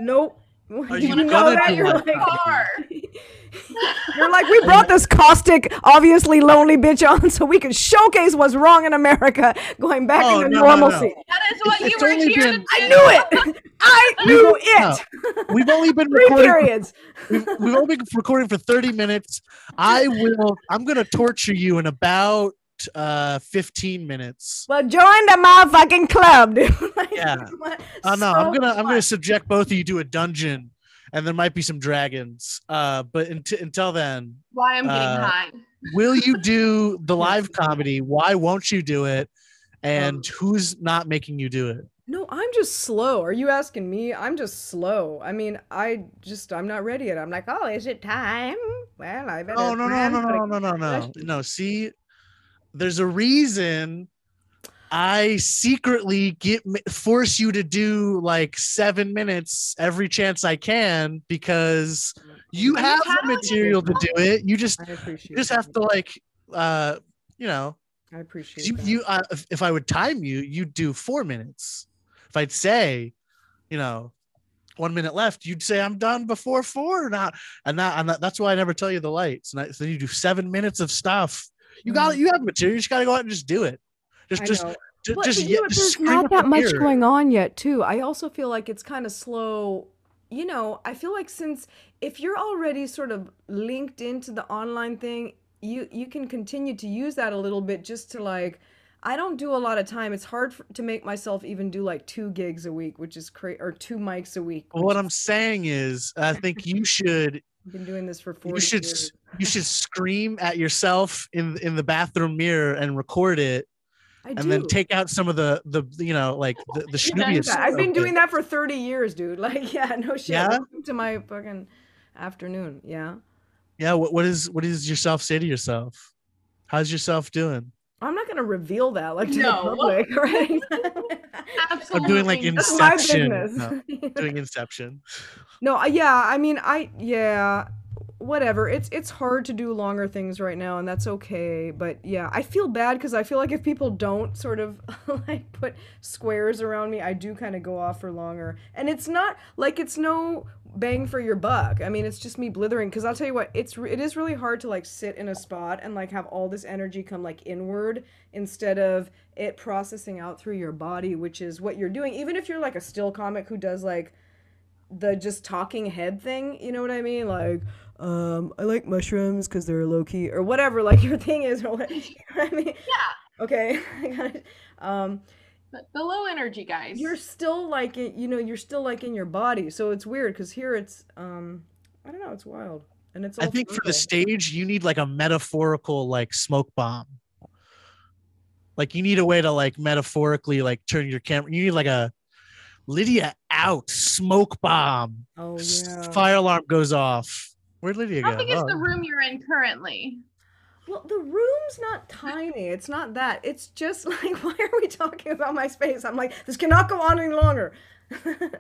[SPEAKER 1] nope.
[SPEAKER 3] Are
[SPEAKER 1] you
[SPEAKER 3] you
[SPEAKER 1] know
[SPEAKER 3] gonna
[SPEAKER 1] that?
[SPEAKER 3] do
[SPEAKER 1] You're
[SPEAKER 3] live
[SPEAKER 1] like,
[SPEAKER 3] comedy?
[SPEAKER 1] You're like, we brought this caustic, obviously lonely bitch on so we could showcase what's wrong in America, going back
[SPEAKER 3] Oh,
[SPEAKER 1] into
[SPEAKER 3] no, no, no.
[SPEAKER 1] normalcy.
[SPEAKER 2] That is what
[SPEAKER 3] It's
[SPEAKER 2] you were
[SPEAKER 3] only
[SPEAKER 2] here
[SPEAKER 3] been-
[SPEAKER 2] to
[SPEAKER 1] I knew it. I knew
[SPEAKER 3] No.
[SPEAKER 1] it.
[SPEAKER 3] We've only been
[SPEAKER 1] Three
[SPEAKER 3] recording.
[SPEAKER 1] periods.
[SPEAKER 3] We've, we've only been recording for 30 minutes. I will. I'm gonna torture you in about uh 15 minutes.
[SPEAKER 1] Well, join the motherfucking club, dude. Like,
[SPEAKER 3] Yeah.
[SPEAKER 1] what-
[SPEAKER 3] Oh no, I'm gonna I'm gonna subject both of you to a dungeon, and there might be some dragons. Uh, but unt- until then,
[SPEAKER 2] Why I'm getting
[SPEAKER 3] Uh,
[SPEAKER 2] high.
[SPEAKER 3] will you do the live comedy? Why won't you do it? And
[SPEAKER 1] Um,
[SPEAKER 3] who's not making you do it?
[SPEAKER 1] No, I'm just slow. Are you asking me? I'm just slow. I mean, I just I'm not ready yet. I'm like, oh, is it time? Well, I better.
[SPEAKER 3] Oh no no
[SPEAKER 1] plan
[SPEAKER 3] no no no no no no. See, there's a reason I secretly get force you to do like seven minutes every chance I can because you have the material to do it. You just you just have to like uh you know
[SPEAKER 1] I appreciate
[SPEAKER 3] you
[SPEAKER 1] that.
[SPEAKER 3] you uh, if, if I would time you, you'd do four minutes. If I'd say, you know. One minute left. You'd say I'm done before four, not and that and that, that's why I never tell you the lights. And I, so you do seven minutes of stuff. You got
[SPEAKER 1] Mhm.
[SPEAKER 3] you have material. You just gotta go out and just do it. Just just just
[SPEAKER 1] But
[SPEAKER 3] just,
[SPEAKER 1] you
[SPEAKER 3] ye-
[SPEAKER 1] know,
[SPEAKER 3] just
[SPEAKER 1] there's not that much going on yet, too. I also feel like it's kind of slow. You know, I feel like since if you're already sort of linked into the online thing, you you can continue to use that a little bit just to like. I don't do a lot of time. It's hard for, to make myself even do like two gigs a week, which is crazy, or two mics a week. Which
[SPEAKER 3] I'm saying is, I think you should
[SPEAKER 1] I've been doing this for four.
[SPEAKER 3] you should
[SPEAKER 1] years.
[SPEAKER 3] you should scream at yourself in in the bathroom mirror and record it,
[SPEAKER 1] I
[SPEAKER 3] and
[SPEAKER 1] do.
[SPEAKER 3] then take out some of the the you know like the the
[SPEAKER 1] I do
[SPEAKER 3] schnoobiest.
[SPEAKER 1] that. I've been doing that for 30 years, dude. Like, yeah, no shit.
[SPEAKER 3] Yeah?
[SPEAKER 1] Welcome to my fucking afternoon. Yeah.
[SPEAKER 3] Yeah. What what is what does yourself say to yourself? How's yourself doing?
[SPEAKER 1] I'm not gonna reveal that like to
[SPEAKER 2] No.
[SPEAKER 1] the public, right?
[SPEAKER 2] Absolutely.
[SPEAKER 3] I'm doing like
[SPEAKER 2] not.
[SPEAKER 1] That's my
[SPEAKER 3] Inception. No, doing Inception.
[SPEAKER 1] no, uh, yeah, I mean, I yeah, whatever. It's it's hard to do longer things right now, and that's okay. But yeah, I feel bad because I feel like if people don't sort of like put squares around me, I do kind of go off for longer. And it's not like it's no bang for your buck. I mean, it's just me blithering. Because I'll tell you what, it's it is really hard to like sit in a spot and like have all this energy come like inward instead of it processing out through your body, which is what you're doing. Even if you're like a still comic who does like the just talking head thing, you know what I mean? Like, um, I like mushrooms because they're low key or whatever. Like your thing is, or what, you know what I mean?
[SPEAKER 2] Yeah.
[SPEAKER 1] Okay, I got it. Um,
[SPEAKER 2] The, the low energy guys.
[SPEAKER 1] you're still like it, you know, you're still like in your body, so it's weird because here it's, um, I don't know, it's wild, and it's.
[SPEAKER 3] I think for the stage, you need like a metaphorical like smoke bomb. Like you need a way to like metaphorically like turn your camera. You need like a Lydia out smoke bomb.
[SPEAKER 1] Oh yeah.
[SPEAKER 3] Fire alarm goes off. Where'd Lydia
[SPEAKER 2] How
[SPEAKER 3] go?
[SPEAKER 2] big is
[SPEAKER 3] Oh.
[SPEAKER 2] the room you're in currently?
[SPEAKER 1] Well, the room's not tiny. It's not that. It's just like, why are we talking about my space? I'm like, this cannot go on any longer.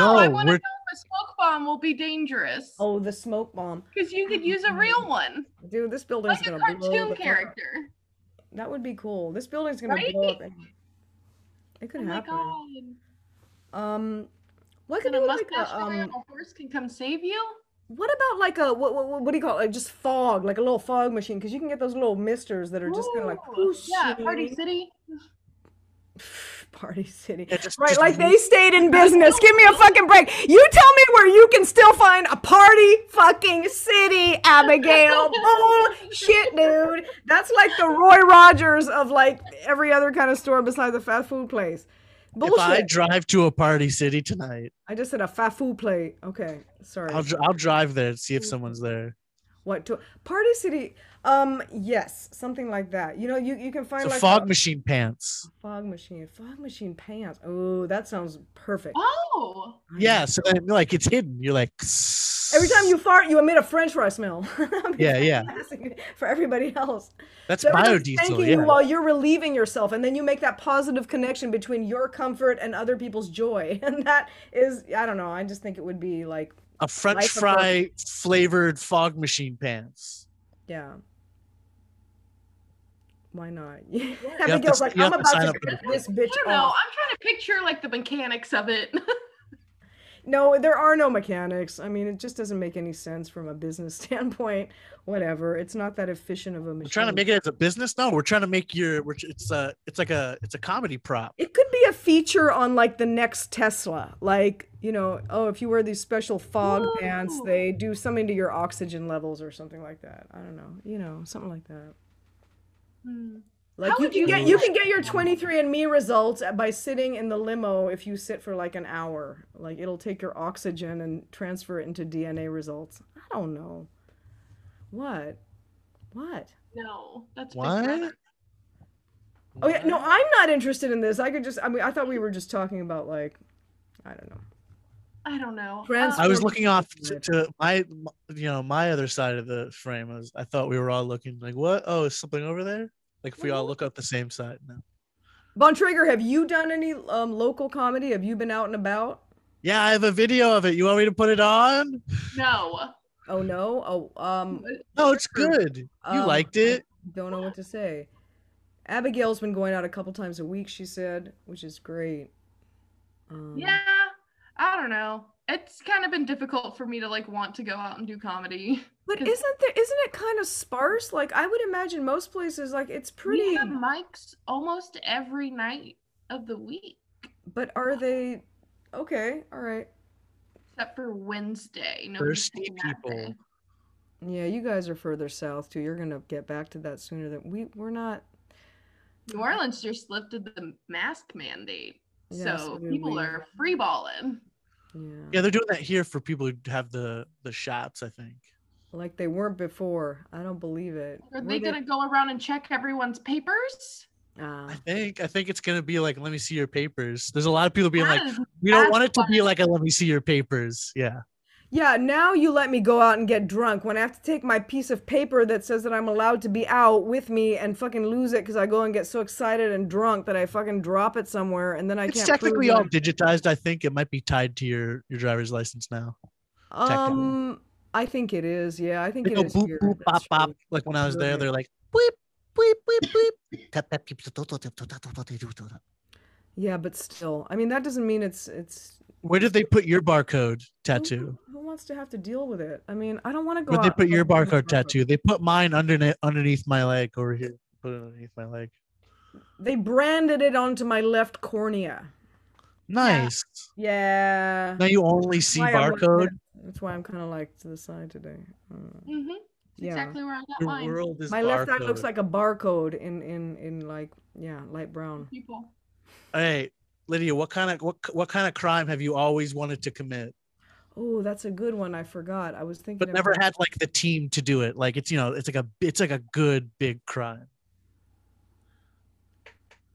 [SPEAKER 2] No, I want to know
[SPEAKER 3] we're-
[SPEAKER 2] if a smoke bomb will be dangerous.
[SPEAKER 1] oh, the smoke bomb,
[SPEAKER 2] Because you could use a real one,
[SPEAKER 1] dude. This building's
[SPEAKER 2] like a
[SPEAKER 1] gonna blow the
[SPEAKER 2] cartoon
[SPEAKER 1] fuck up.
[SPEAKER 2] character.
[SPEAKER 1] That would be cool. This building's gonna
[SPEAKER 2] Right?
[SPEAKER 1] blow up. and- It could
[SPEAKER 2] Oh my
[SPEAKER 1] happen.
[SPEAKER 2] god!
[SPEAKER 1] Um, what could
[SPEAKER 2] And
[SPEAKER 1] do
[SPEAKER 2] a
[SPEAKER 1] like
[SPEAKER 2] mustache
[SPEAKER 1] a
[SPEAKER 2] boy on
[SPEAKER 1] um?
[SPEAKER 2] a horse can come save you.
[SPEAKER 1] What about like a what what, what do you call it? Like just fog, like a little fog machine? Because you can get those little misters that are just kind of like
[SPEAKER 2] Ooh,
[SPEAKER 1] whoosh,
[SPEAKER 2] yeah,
[SPEAKER 1] you know what I
[SPEAKER 2] Party? City.
[SPEAKER 1] Party City.
[SPEAKER 3] Yeah, just-
[SPEAKER 1] Right,
[SPEAKER 3] just
[SPEAKER 1] like they stayed in business. Give me a fucking break. You tell me where you can still find a party fucking city, Abigail. Bullshit, dude. That's like the Roy Rogers of like every other kind of store besides a fast food place. Bullshit.
[SPEAKER 3] If I drive to a party city tonight,
[SPEAKER 1] I just said a fast plate. Okay, sorry.
[SPEAKER 3] I'll I'll drive there and see if someone's there.
[SPEAKER 1] What to Party City? Um, yes, something like that. You know, you, you can find
[SPEAKER 3] So
[SPEAKER 1] like
[SPEAKER 3] fog
[SPEAKER 1] a-
[SPEAKER 3] machine pants.
[SPEAKER 1] fog machine, fog machine pants. Oh, that sounds perfect.
[SPEAKER 2] Oh,
[SPEAKER 3] Yeah, so then like it's hidden. You're like
[SPEAKER 1] Every time you fart, you emit a French fry smell.
[SPEAKER 3] Yeah, yeah.
[SPEAKER 1] For everybody else.
[SPEAKER 3] that's
[SPEAKER 1] So everybody's
[SPEAKER 3] biodiesel.
[SPEAKER 1] thanking
[SPEAKER 3] Yeah.
[SPEAKER 1] you while you're relieving yourself, and then you make that positive connection between your comfort and other people's joy, and that is, I don't know. I just think it would be like,
[SPEAKER 3] A French
[SPEAKER 1] Life
[SPEAKER 3] fry flavored fog machine pants.
[SPEAKER 1] yeah. Why not? Abigail's like,
[SPEAKER 3] you
[SPEAKER 1] I'm
[SPEAKER 3] have to
[SPEAKER 1] about
[SPEAKER 3] sign
[SPEAKER 1] to
[SPEAKER 3] up for
[SPEAKER 1] rip this
[SPEAKER 2] I
[SPEAKER 1] bitch
[SPEAKER 2] don't know.
[SPEAKER 1] off.
[SPEAKER 2] I'm trying to picture like the mechanics of it.
[SPEAKER 1] No, there are no mechanics. I mean, it just doesn't make any sense from a business standpoint. Whatever. It's not that efficient of a machine.
[SPEAKER 3] We're trying to make it as a business. No, we're trying to make your. We're, it's a. It's like a. It's a comedy prop.
[SPEAKER 1] It could be a feature on like the next Tesla. Like, you know, oh, if you wear these special fog pants, they do something to your oxygen levels or something like that. I don't know. You know, something like that.
[SPEAKER 2] Hmm.
[SPEAKER 1] Like
[SPEAKER 2] How
[SPEAKER 1] you
[SPEAKER 2] would
[SPEAKER 1] can
[SPEAKER 2] you
[SPEAKER 1] get you can get your 23andme results by sitting in the limo if you sit for like an hour. Like it'll take your oxygen and transfer it into DNA results. I don't know. What? What?
[SPEAKER 2] No, that's
[SPEAKER 3] What?
[SPEAKER 2] Brother.
[SPEAKER 1] Oh yeah, no, I'm not interested in this. I could just I mean I thought we were just talking about like I don't know.
[SPEAKER 2] I don't know.
[SPEAKER 1] Trans-
[SPEAKER 2] Uh,
[SPEAKER 3] I was looking off to, to my, you know, my other side of the frame. I, was, I thought we were all looking like, what? Oh, is something over there? Like if we all look up the same side now.
[SPEAKER 1] Von Traeger, have you done any um, local comedy? Have you been out and about?
[SPEAKER 3] Yeah, I have a video of it. You want me to put it on?
[SPEAKER 2] no.
[SPEAKER 1] Oh no. Oh um
[SPEAKER 3] No, it's good. You
[SPEAKER 1] Um,
[SPEAKER 3] liked it.
[SPEAKER 1] don't know what to say. Abigail's been going out a couple times a week, she said, which is great. Um,
[SPEAKER 2] Yeah, I don't know. It's kind of been difficult for me to like want to go out and do comedy.
[SPEAKER 1] But isn't there isn't it kind of sparse? Like I would imagine most places like it's pretty
[SPEAKER 2] We have mics almost every night of the week,
[SPEAKER 1] but are they okay, all right.
[SPEAKER 2] except for Wednesday. Nobody's
[SPEAKER 3] Thirsty people.
[SPEAKER 2] day.
[SPEAKER 1] Yeah, you guys are further south too. You're gonna get back to that sooner than we we're not
[SPEAKER 2] New Orleans just lifted the mask mandate,
[SPEAKER 1] Yeah, so
[SPEAKER 2] so people
[SPEAKER 1] we.
[SPEAKER 2] are free balling.
[SPEAKER 1] Yeah.
[SPEAKER 3] Yeah, they're doing that here for people who have the the shots. I think.
[SPEAKER 1] Like they weren't before. I don't believe it.
[SPEAKER 2] Are
[SPEAKER 1] Were
[SPEAKER 2] they gonna go around and check everyone's papers?
[SPEAKER 1] Ah.
[SPEAKER 3] I think. I think it's gonna be like, let me see your papers. There's a lot of people being like, we don't want it to be like a let me see your papers. Yeah.
[SPEAKER 1] Yeah, now you let me go out and get drunk when I have to take my piece of paper that says that I'm allowed to be out with me and fucking lose it because I go and get so excited and drunk that I fucking drop it somewhere and then I
[SPEAKER 3] It's
[SPEAKER 1] can't.
[SPEAKER 3] technically all digitized. I think it might be tied to your your driver's license now.
[SPEAKER 1] Um, I think it is. Yeah, I think
[SPEAKER 3] They
[SPEAKER 1] it
[SPEAKER 3] go
[SPEAKER 1] is.
[SPEAKER 3] boop boop
[SPEAKER 1] That's
[SPEAKER 3] bop. Like when I was there, they're like bleep bleep bleep bleep.
[SPEAKER 1] Yeah, but still, I mean, that doesn't mean it's it's.
[SPEAKER 3] Where did they put your barcode tattoo?
[SPEAKER 1] Who, who wants to have to deal with it? I mean, I don't want to go.
[SPEAKER 3] Where they put your barcode tattoo? They put mine underneath underneath my leg over here. Put it underneath my leg.
[SPEAKER 1] They branded it onto my left cornea.
[SPEAKER 3] Nice.
[SPEAKER 1] Yeah.
[SPEAKER 3] Now you only see
[SPEAKER 1] Why
[SPEAKER 3] barcode.
[SPEAKER 1] That's why I'm kind of like to the side today. I don't know.
[SPEAKER 2] Mhm.
[SPEAKER 1] Yeah.
[SPEAKER 2] Exactly where I got
[SPEAKER 3] Your
[SPEAKER 2] mine.
[SPEAKER 3] world is
[SPEAKER 1] My left eye looks like a barcode in in in like yeah light brown.
[SPEAKER 2] People.
[SPEAKER 3] Hey, Lydia, what kind of what what kind of crime have you always wanted to commit,
[SPEAKER 1] Oh, that's a good one. I forgot. I was thinking.
[SPEAKER 3] but never had like the team to do it? Like it's you know it's like a it's like a good big crime.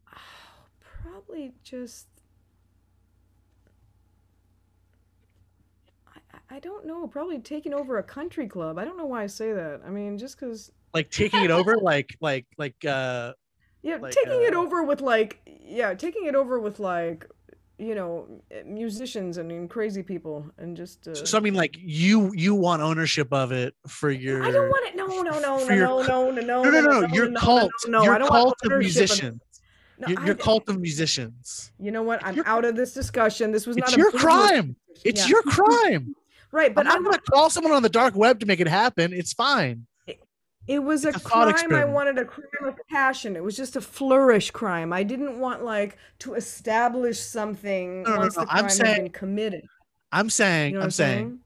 [SPEAKER 1] Probably just. I, I- I don't know. Probably taking over a country club. I don't know why I say that. I mean, just because.
[SPEAKER 3] Like taking it over, like like like uh
[SPEAKER 1] Yeah,
[SPEAKER 3] Like,
[SPEAKER 1] taking it
[SPEAKER 3] uh,
[SPEAKER 1] over with like yeah, taking it over with like you know musicians and, and crazy people and just. Uh,
[SPEAKER 3] so, I mean like you you want ownership of it for your
[SPEAKER 1] I don't want it. No, no, no, no,
[SPEAKER 3] your
[SPEAKER 1] no, no, no, no,
[SPEAKER 3] no no no, your
[SPEAKER 1] no,
[SPEAKER 3] cult
[SPEAKER 1] No, no,
[SPEAKER 3] your
[SPEAKER 1] I don't want
[SPEAKER 3] cult of musicians
[SPEAKER 1] No,
[SPEAKER 3] your,
[SPEAKER 1] I-
[SPEAKER 3] cult of musicians.
[SPEAKER 1] You know what? I'm
[SPEAKER 3] your-
[SPEAKER 1] out of this discussion. This was not
[SPEAKER 3] It's
[SPEAKER 1] a
[SPEAKER 3] your crime. It's
[SPEAKER 1] Yeah.
[SPEAKER 3] your crime.
[SPEAKER 1] right, but
[SPEAKER 3] I'm
[SPEAKER 1] I'm
[SPEAKER 3] not gonna call someone on the dark web to make it happen. It's fine.
[SPEAKER 1] It was a
[SPEAKER 3] It's a
[SPEAKER 1] crime. I wanted a crime of passion. It was just a flourish crime. I didn't want like to establish something
[SPEAKER 3] No, no,
[SPEAKER 1] once
[SPEAKER 3] no,
[SPEAKER 1] the
[SPEAKER 3] I'm
[SPEAKER 1] crime had
[SPEAKER 3] saying-
[SPEAKER 1] been committed.
[SPEAKER 3] I'm saying
[SPEAKER 1] You know
[SPEAKER 3] I'm
[SPEAKER 1] I'm
[SPEAKER 3] saying
[SPEAKER 1] saying?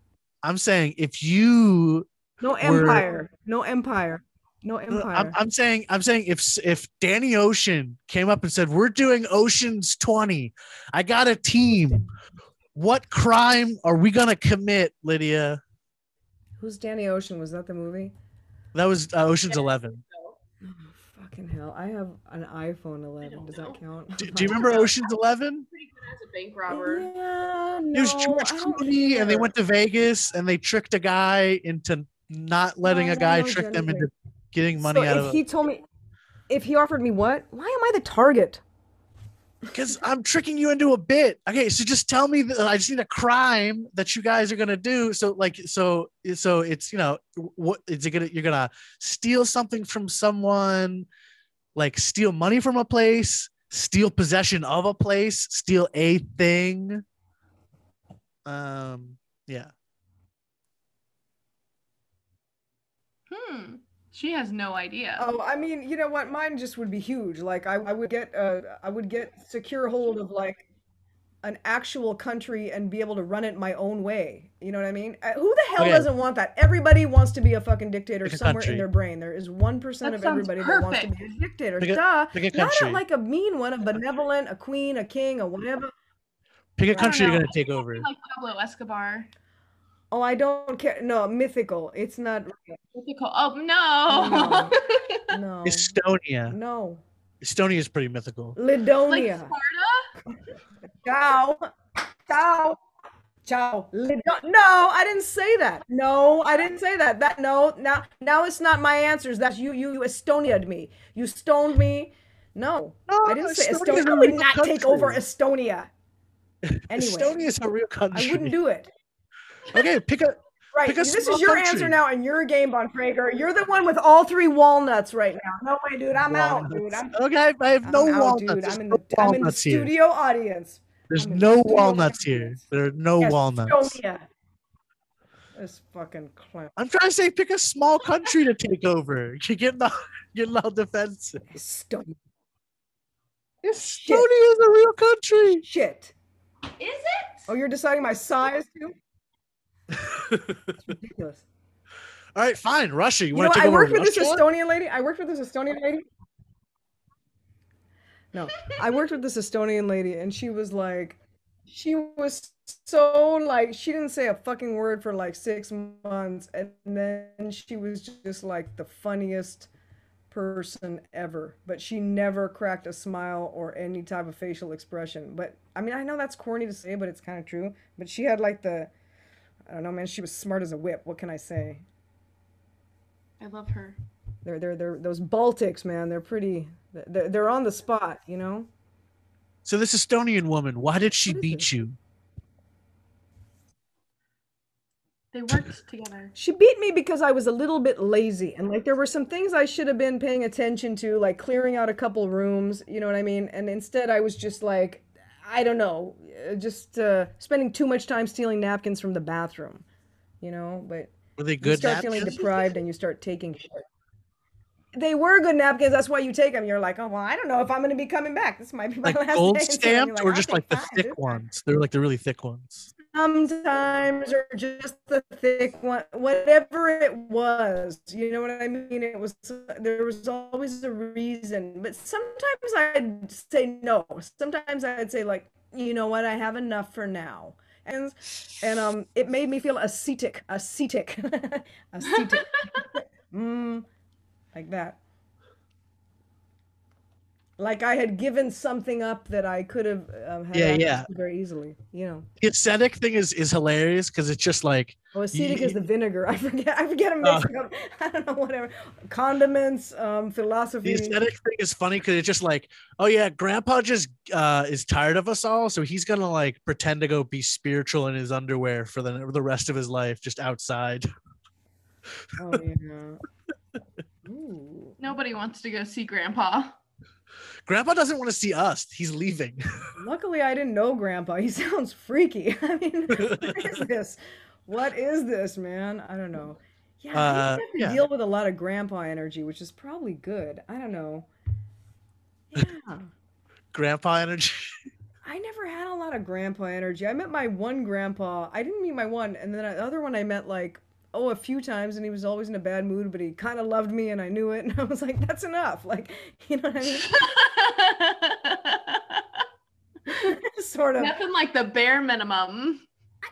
[SPEAKER 3] I'm saying if you
[SPEAKER 1] No
[SPEAKER 3] We're-
[SPEAKER 1] empire. No empire. No uh,
[SPEAKER 3] No,
[SPEAKER 1] empire.
[SPEAKER 3] I'm, I'm saying I'm saying if if Danny Ocean came up and said we're doing Ocean's 20, I got a team. What crime are we gonna commit, Lydia?
[SPEAKER 1] Who's Danny Ocean? Was that the movie?
[SPEAKER 3] That was uh, Ocean's Eleven.
[SPEAKER 1] Oh, fucking hell! I have an iPhone 11. Does
[SPEAKER 2] know.
[SPEAKER 1] that count?
[SPEAKER 3] Do, do you remember Ocean's Eleven?
[SPEAKER 2] Pretty good as a bank robber.
[SPEAKER 1] Yeah,
[SPEAKER 3] It was George
[SPEAKER 1] I don't
[SPEAKER 3] Clooney, and they went to Vegas, and they tricked a guy into not letting
[SPEAKER 1] No,
[SPEAKER 3] a guy
[SPEAKER 1] no,
[SPEAKER 3] trick them into getting money
[SPEAKER 1] so
[SPEAKER 3] out
[SPEAKER 1] if
[SPEAKER 3] of
[SPEAKER 1] he told me, if he offered me what? Why am I the target?
[SPEAKER 3] Because I'm tricking you into a bit. Okay, so just tell me that I just need a crime that you guys are gonna do. So like, so so it's you know what is it gonna you're gonna steal something from someone, like steal money from a place, steal possession of a place, steal a thing. Um, yeah.
[SPEAKER 2] Hmm. She has no idea.
[SPEAKER 1] Oh, I mean, you know what? Mine just would be huge. Like I, I would get, uh, I would get secure hold of like an actual country and be able to run it my own way. You know what I mean? Uh, who the hell
[SPEAKER 3] Okay.
[SPEAKER 1] doesn't want that? Everybody wants to be a fucking dictator
[SPEAKER 3] Pick a
[SPEAKER 1] somewhere
[SPEAKER 3] country.
[SPEAKER 1] in their brain. There is one percent
[SPEAKER 2] That
[SPEAKER 1] of
[SPEAKER 2] sounds
[SPEAKER 1] everybody that wants to be a dictator.
[SPEAKER 3] Pick a-
[SPEAKER 1] Duh.
[SPEAKER 3] Pick a
[SPEAKER 1] Not
[SPEAKER 3] country.
[SPEAKER 1] a, like a mean one, a benevolent, a queen, a king, a whatever.
[SPEAKER 3] Pick a country you're gonna take over.
[SPEAKER 2] Like Pablo Escobar.
[SPEAKER 1] Oh, I don't care. No, mythical. It's not. real.
[SPEAKER 2] Mythical. Oh no.
[SPEAKER 1] No.
[SPEAKER 3] Estonia.
[SPEAKER 1] No.
[SPEAKER 3] Estonia is pretty mythical.
[SPEAKER 2] like
[SPEAKER 1] Lidonia.
[SPEAKER 2] Sparta?
[SPEAKER 1] Ciao. Ciao. Ciao. Lido- no, I didn't say that. No, I didn't say that. That no. Now, now it's not my answers. That's you. You, you Estonia'd me. You stoned me. No,
[SPEAKER 3] No,
[SPEAKER 1] I didn't say Estonia.
[SPEAKER 3] a
[SPEAKER 1] I would
[SPEAKER 3] real
[SPEAKER 1] not take over. Estonia. Anyway,
[SPEAKER 3] Estonia is a real country.
[SPEAKER 1] I wouldn't do it.
[SPEAKER 3] Okay, pick a
[SPEAKER 1] Right.
[SPEAKER 3] Pick a
[SPEAKER 1] This is your
[SPEAKER 3] country.
[SPEAKER 1] answer now, and you're a game, Von Traeger. You're the one with all three walnuts right now. No way, dude. I'm out, dude. I'm,
[SPEAKER 3] okay, I have no
[SPEAKER 1] I'm out,
[SPEAKER 3] walnuts.
[SPEAKER 1] dude. I'm in
[SPEAKER 3] no
[SPEAKER 1] the, I'm in the
[SPEAKER 3] walnuts here.
[SPEAKER 1] studio audience.
[SPEAKER 3] There's no
[SPEAKER 1] studio
[SPEAKER 3] walnuts here.
[SPEAKER 1] audience.
[SPEAKER 3] There are no
[SPEAKER 1] Yes,
[SPEAKER 3] walnuts.
[SPEAKER 1] Estonia. This fucking clown.
[SPEAKER 3] I'm trying to say pick a small country to take over. You're getting all, getting all defensive.
[SPEAKER 1] Estonia.
[SPEAKER 3] Estonia is a real country.
[SPEAKER 1] Shit.
[SPEAKER 2] Is it?
[SPEAKER 1] Oh, you're deciding my size too? It's ridiculous.
[SPEAKER 3] all right, fine. Russia. You,
[SPEAKER 1] You
[SPEAKER 3] want to
[SPEAKER 1] I
[SPEAKER 3] take over
[SPEAKER 1] worked with
[SPEAKER 3] Russia?
[SPEAKER 1] this Estonian lady. I worked with this Estonian lady. No, I worked with this Estonian lady, and she was like, she was so like, she didn't say a fucking word for like six months, and then she was just like the funniest person ever. But she never cracked a smile or any type of facial expression. But I mean, I know that's corny to say, but it's kind of true. But she had like the, I don't know, man. She was smart as a whip. What can I say?
[SPEAKER 2] I love her.
[SPEAKER 1] They're they're they're those Baltics, man. They're pretty. They're, they're on the spot, you know.
[SPEAKER 3] So this Estonian woman, why did she beat
[SPEAKER 1] this?
[SPEAKER 3] you?
[SPEAKER 2] They worked together.
[SPEAKER 1] She beat me because I was a little bit lazy, and like there were some things I should have been paying attention to, like clearing out a couple rooms. You know what I mean? And instead, I was just like, I don't know, uh, just uh, spending too much time stealing napkins from the bathroom. You know, but
[SPEAKER 3] Were they
[SPEAKER 1] you
[SPEAKER 3] good
[SPEAKER 1] start feeling deprived, and you start taking shit. They were good napkins. That's why you take them. You're like, oh well, I don't know if I'm going to be coming back. This might be my
[SPEAKER 3] Like
[SPEAKER 1] last
[SPEAKER 3] gold
[SPEAKER 1] day. And so
[SPEAKER 3] stamped
[SPEAKER 1] you're
[SPEAKER 3] or just like the
[SPEAKER 1] five,
[SPEAKER 3] thick
[SPEAKER 1] dude."
[SPEAKER 3] ones? They're like the really thick ones.
[SPEAKER 1] Sometimes or just the thick one whatever it was you know what i mean? It was there was always a reason but sometimes i'd say no. Sometimes i'd say like you know what? I have enough for now. And and um it made me feel ascetic ascetic ascetic. Mm, like that like i had given something up that i could have um, had
[SPEAKER 3] Yeah, yeah.
[SPEAKER 1] very easily you know
[SPEAKER 3] The ascetic thing is is hilarious because it's just like
[SPEAKER 1] Oh, acetic
[SPEAKER 3] Ye-
[SPEAKER 1] is the vinegar. I forget. I forget. I'm mixing up. I don't know. Whatever. Condiments. Um, philosophy.
[SPEAKER 3] the aesthetic thing is funny because it's just like, oh yeah, grandpa just uh is tired of us all, so he's gonna like pretend to go be spiritual in his underwear for the the rest of his life, just outside.
[SPEAKER 1] Oh yeah. Ooh.
[SPEAKER 2] Nobody wants to go see Grandpa.
[SPEAKER 3] Grandpa doesn't want to see us. He's leaving.
[SPEAKER 1] Luckily, I didn't know Grandpa. He sounds freaky. I mean, what is this? What is this, man? I don't know. Yeah,
[SPEAKER 3] Uh,
[SPEAKER 1] have to
[SPEAKER 3] yeah.
[SPEAKER 1] deal with a lot of Grandpa energy, which is probably good. I don't know. Yeah.
[SPEAKER 3] Grandpa energy.
[SPEAKER 1] I never had a lot of grandpa energy. I met my one grandpa. I didn't meet my one, and then the other one I met like oh a few times, and he was always in a bad mood, but he kind of loved me, and I knew it, and I was like, that's enough. Like, you know what I mean? sort of.
[SPEAKER 2] Nothing like the bare minimum.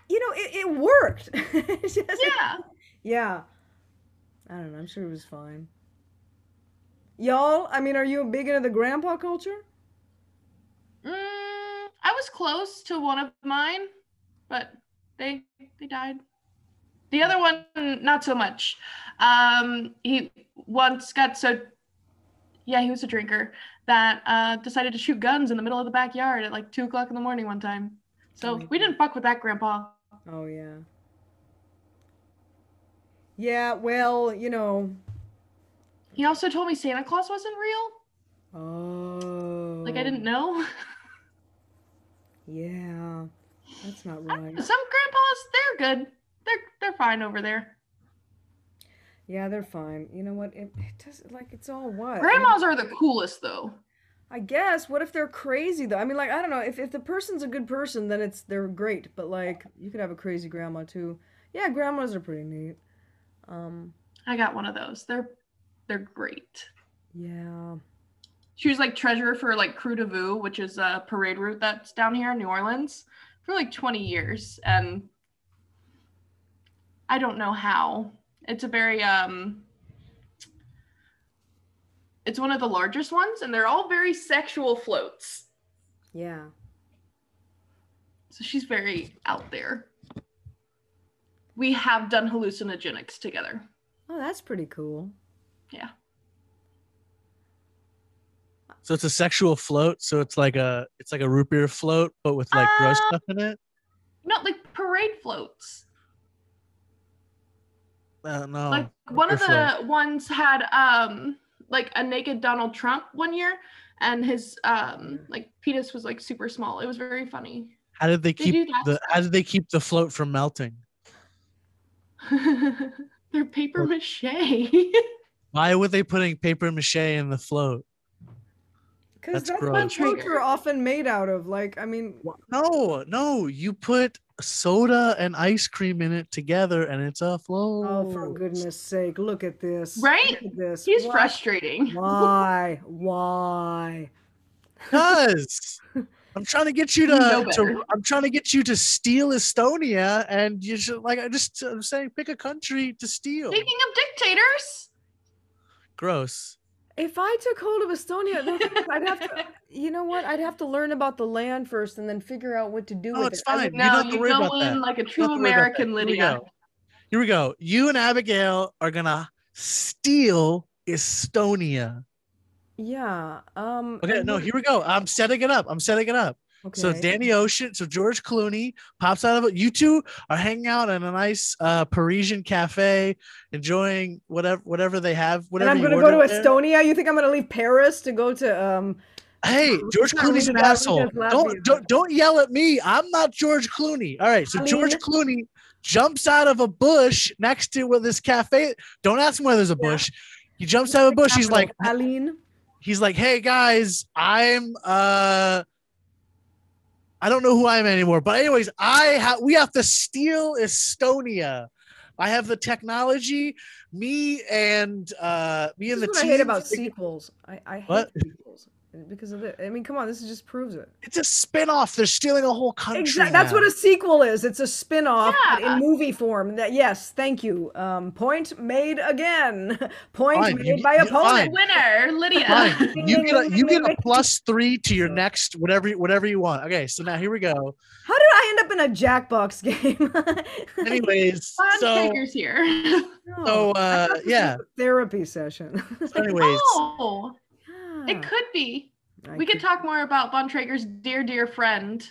[SPEAKER 1] You know, it, it worked. Just-
[SPEAKER 2] Yeah.
[SPEAKER 1] Yeah. I don't know. I'm sure it was fine. Y'all, I mean, are you big into the grandpa culture?
[SPEAKER 2] Mm, I was close to one of mine, but they they died. The other one, not so much. Um, he once got so, yeah, he was a drinker that uh, decided to shoot guns in the middle of the backyard at like two o'clock in the morning one time. So
[SPEAKER 1] my
[SPEAKER 2] we didn't fuck with that grandpa.
[SPEAKER 1] Oh, yeah. Yeah, well, you know.
[SPEAKER 2] He also told me Santa Claus wasn't real.
[SPEAKER 1] Oh.
[SPEAKER 2] Like I didn't know.
[SPEAKER 1] Yeah. That's not
[SPEAKER 2] really
[SPEAKER 1] Some
[SPEAKER 2] grandpas, they're good. They're they're fine over there.
[SPEAKER 1] Yeah, they're fine. You know what? It, it does like it's all what? I mean,
[SPEAKER 2] Grandmas are the coolest though.
[SPEAKER 1] I guess. What if they're crazy though? I mean, like I don't know. If if the person's a good person, then it's they're great. But like you could have a crazy grandma too. Yeah, grandmas are pretty neat. Um,
[SPEAKER 2] I got one of those. They're they're great.
[SPEAKER 1] yeah.
[SPEAKER 2] She was like treasurer for like Krewe du Vieux, which is a parade route that's down here in New Orleans for like 20 years. And I don't know how. It's a very um it's one of the largest ones and they're all very sexual floats.
[SPEAKER 1] Yeah.
[SPEAKER 2] So she's very out there. We have done hallucinogenics together.
[SPEAKER 1] Oh, that's pretty cool.
[SPEAKER 2] Yeah.
[SPEAKER 3] So it's a sexual float. So it's like a it's like a root beer float, but with like gross
[SPEAKER 2] Uh,
[SPEAKER 3] stuff in it.
[SPEAKER 2] Not like parade floats.
[SPEAKER 3] Uh, no.
[SPEAKER 2] like one of the
[SPEAKER 3] beer
[SPEAKER 2] ones had um like a naked Donald Trump one year and his um like penis was like super small. It was very funny.
[SPEAKER 3] How did they keep the How did they keep the float from melting?
[SPEAKER 2] They're paper mache.
[SPEAKER 3] Why were they putting paper mache in the float?
[SPEAKER 1] Because
[SPEAKER 3] That's
[SPEAKER 1] that's, what
[SPEAKER 3] gross.
[SPEAKER 1] floats are often made out of. Like, I mean,
[SPEAKER 3] No, no. You put soda and ice cream in it together, and it's a float.
[SPEAKER 1] oh, for goodness sake, look at this.
[SPEAKER 2] Right?
[SPEAKER 1] Look at this.
[SPEAKER 2] He's
[SPEAKER 1] Why-
[SPEAKER 2] frustrating.
[SPEAKER 1] Why? Why?
[SPEAKER 3] Because I'm trying to get you to,
[SPEAKER 2] You know
[SPEAKER 3] to
[SPEAKER 2] better.
[SPEAKER 3] I'm trying to get you to steal Estonia, and you should like I just I'm saying pick a country to steal.
[SPEAKER 2] Speaking of dictators,
[SPEAKER 3] Gross.
[SPEAKER 1] If I took hold of Estonia, the thing is, I'd have to. You know what? I'd have to learn about the land first, and then figure out what to do
[SPEAKER 3] Oh,
[SPEAKER 1] with
[SPEAKER 3] it's
[SPEAKER 1] it. I
[SPEAKER 3] fine.
[SPEAKER 1] would-
[SPEAKER 3] You
[SPEAKER 2] no,
[SPEAKER 3] don't
[SPEAKER 2] you
[SPEAKER 3] worry
[SPEAKER 2] go
[SPEAKER 3] about
[SPEAKER 2] in
[SPEAKER 3] that.
[SPEAKER 2] like a true
[SPEAKER 3] have to worry about
[SPEAKER 2] American.
[SPEAKER 3] Here we
[SPEAKER 2] Lydia.
[SPEAKER 3] go. Here we go. You and Abigail are gonna steal Estonia.
[SPEAKER 1] Yeah. Um.
[SPEAKER 3] Okay, no, here we go. I'm setting it up. I'm setting it up. So. Danny Ocean, so George Clooney pops out of it. You two are hanging out in a nice uh, Parisian cafe, enjoying whatever whatever they have.
[SPEAKER 1] And
[SPEAKER 3] Whatever
[SPEAKER 1] I'm gonna go to
[SPEAKER 3] there.
[SPEAKER 1] Estonia. You think I'm gonna leave Paris to go to um?
[SPEAKER 3] Hey, George Clooney's an asshole. Don't, don't don't yell at me. I'm not George Clooney. All right, so
[SPEAKER 1] I
[SPEAKER 3] George Clooney jumps out of a bush next to where this cafe. Don't ask him where there's a
[SPEAKER 1] Yeah.
[SPEAKER 3] bush. He jumps out of a bush. He's like,
[SPEAKER 1] Aline.
[SPEAKER 3] he's like, hey guys, I'm uh I don't know who I am anymore. But anyways, I have we have to steal Estonia. I have the technology. Me and uh me
[SPEAKER 1] This
[SPEAKER 3] and the
[SPEAKER 1] what I
[SPEAKER 3] team.
[SPEAKER 1] hate about sequels. I I hate
[SPEAKER 3] What?
[SPEAKER 1] sequels because of it. I mean, come on, this just proves it.
[SPEAKER 3] It's a spin-off. They're stealing a whole country.
[SPEAKER 1] Exactly. That's what a sequel is. It's a spin-off
[SPEAKER 2] Yeah.
[SPEAKER 1] in movie form. That yes, thank you. Um, point made again. Point
[SPEAKER 3] Fine,
[SPEAKER 1] made
[SPEAKER 3] you-
[SPEAKER 1] by opponent.
[SPEAKER 3] fine.
[SPEAKER 2] winner, Lydia.
[SPEAKER 3] Fine. You get a you get a plus three to your next whatever whatever you want. Okay, so now here we go.
[SPEAKER 1] How did I end up in a Jackbox game?
[SPEAKER 3] Anyways,
[SPEAKER 2] Bond
[SPEAKER 3] so
[SPEAKER 2] Taker's here.
[SPEAKER 3] So, uh,
[SPEAKER 1] thought this was
[SPEAKER 3] yeah.
[SPEAKER 1] therapy session.
[SPEAKER 3] so anyways,
[SPEAKER 2] oh, it could be.
[SPEAKER 1] I
[SPEAKER 2] We could talk more about Von Traeger's dear, dear friend.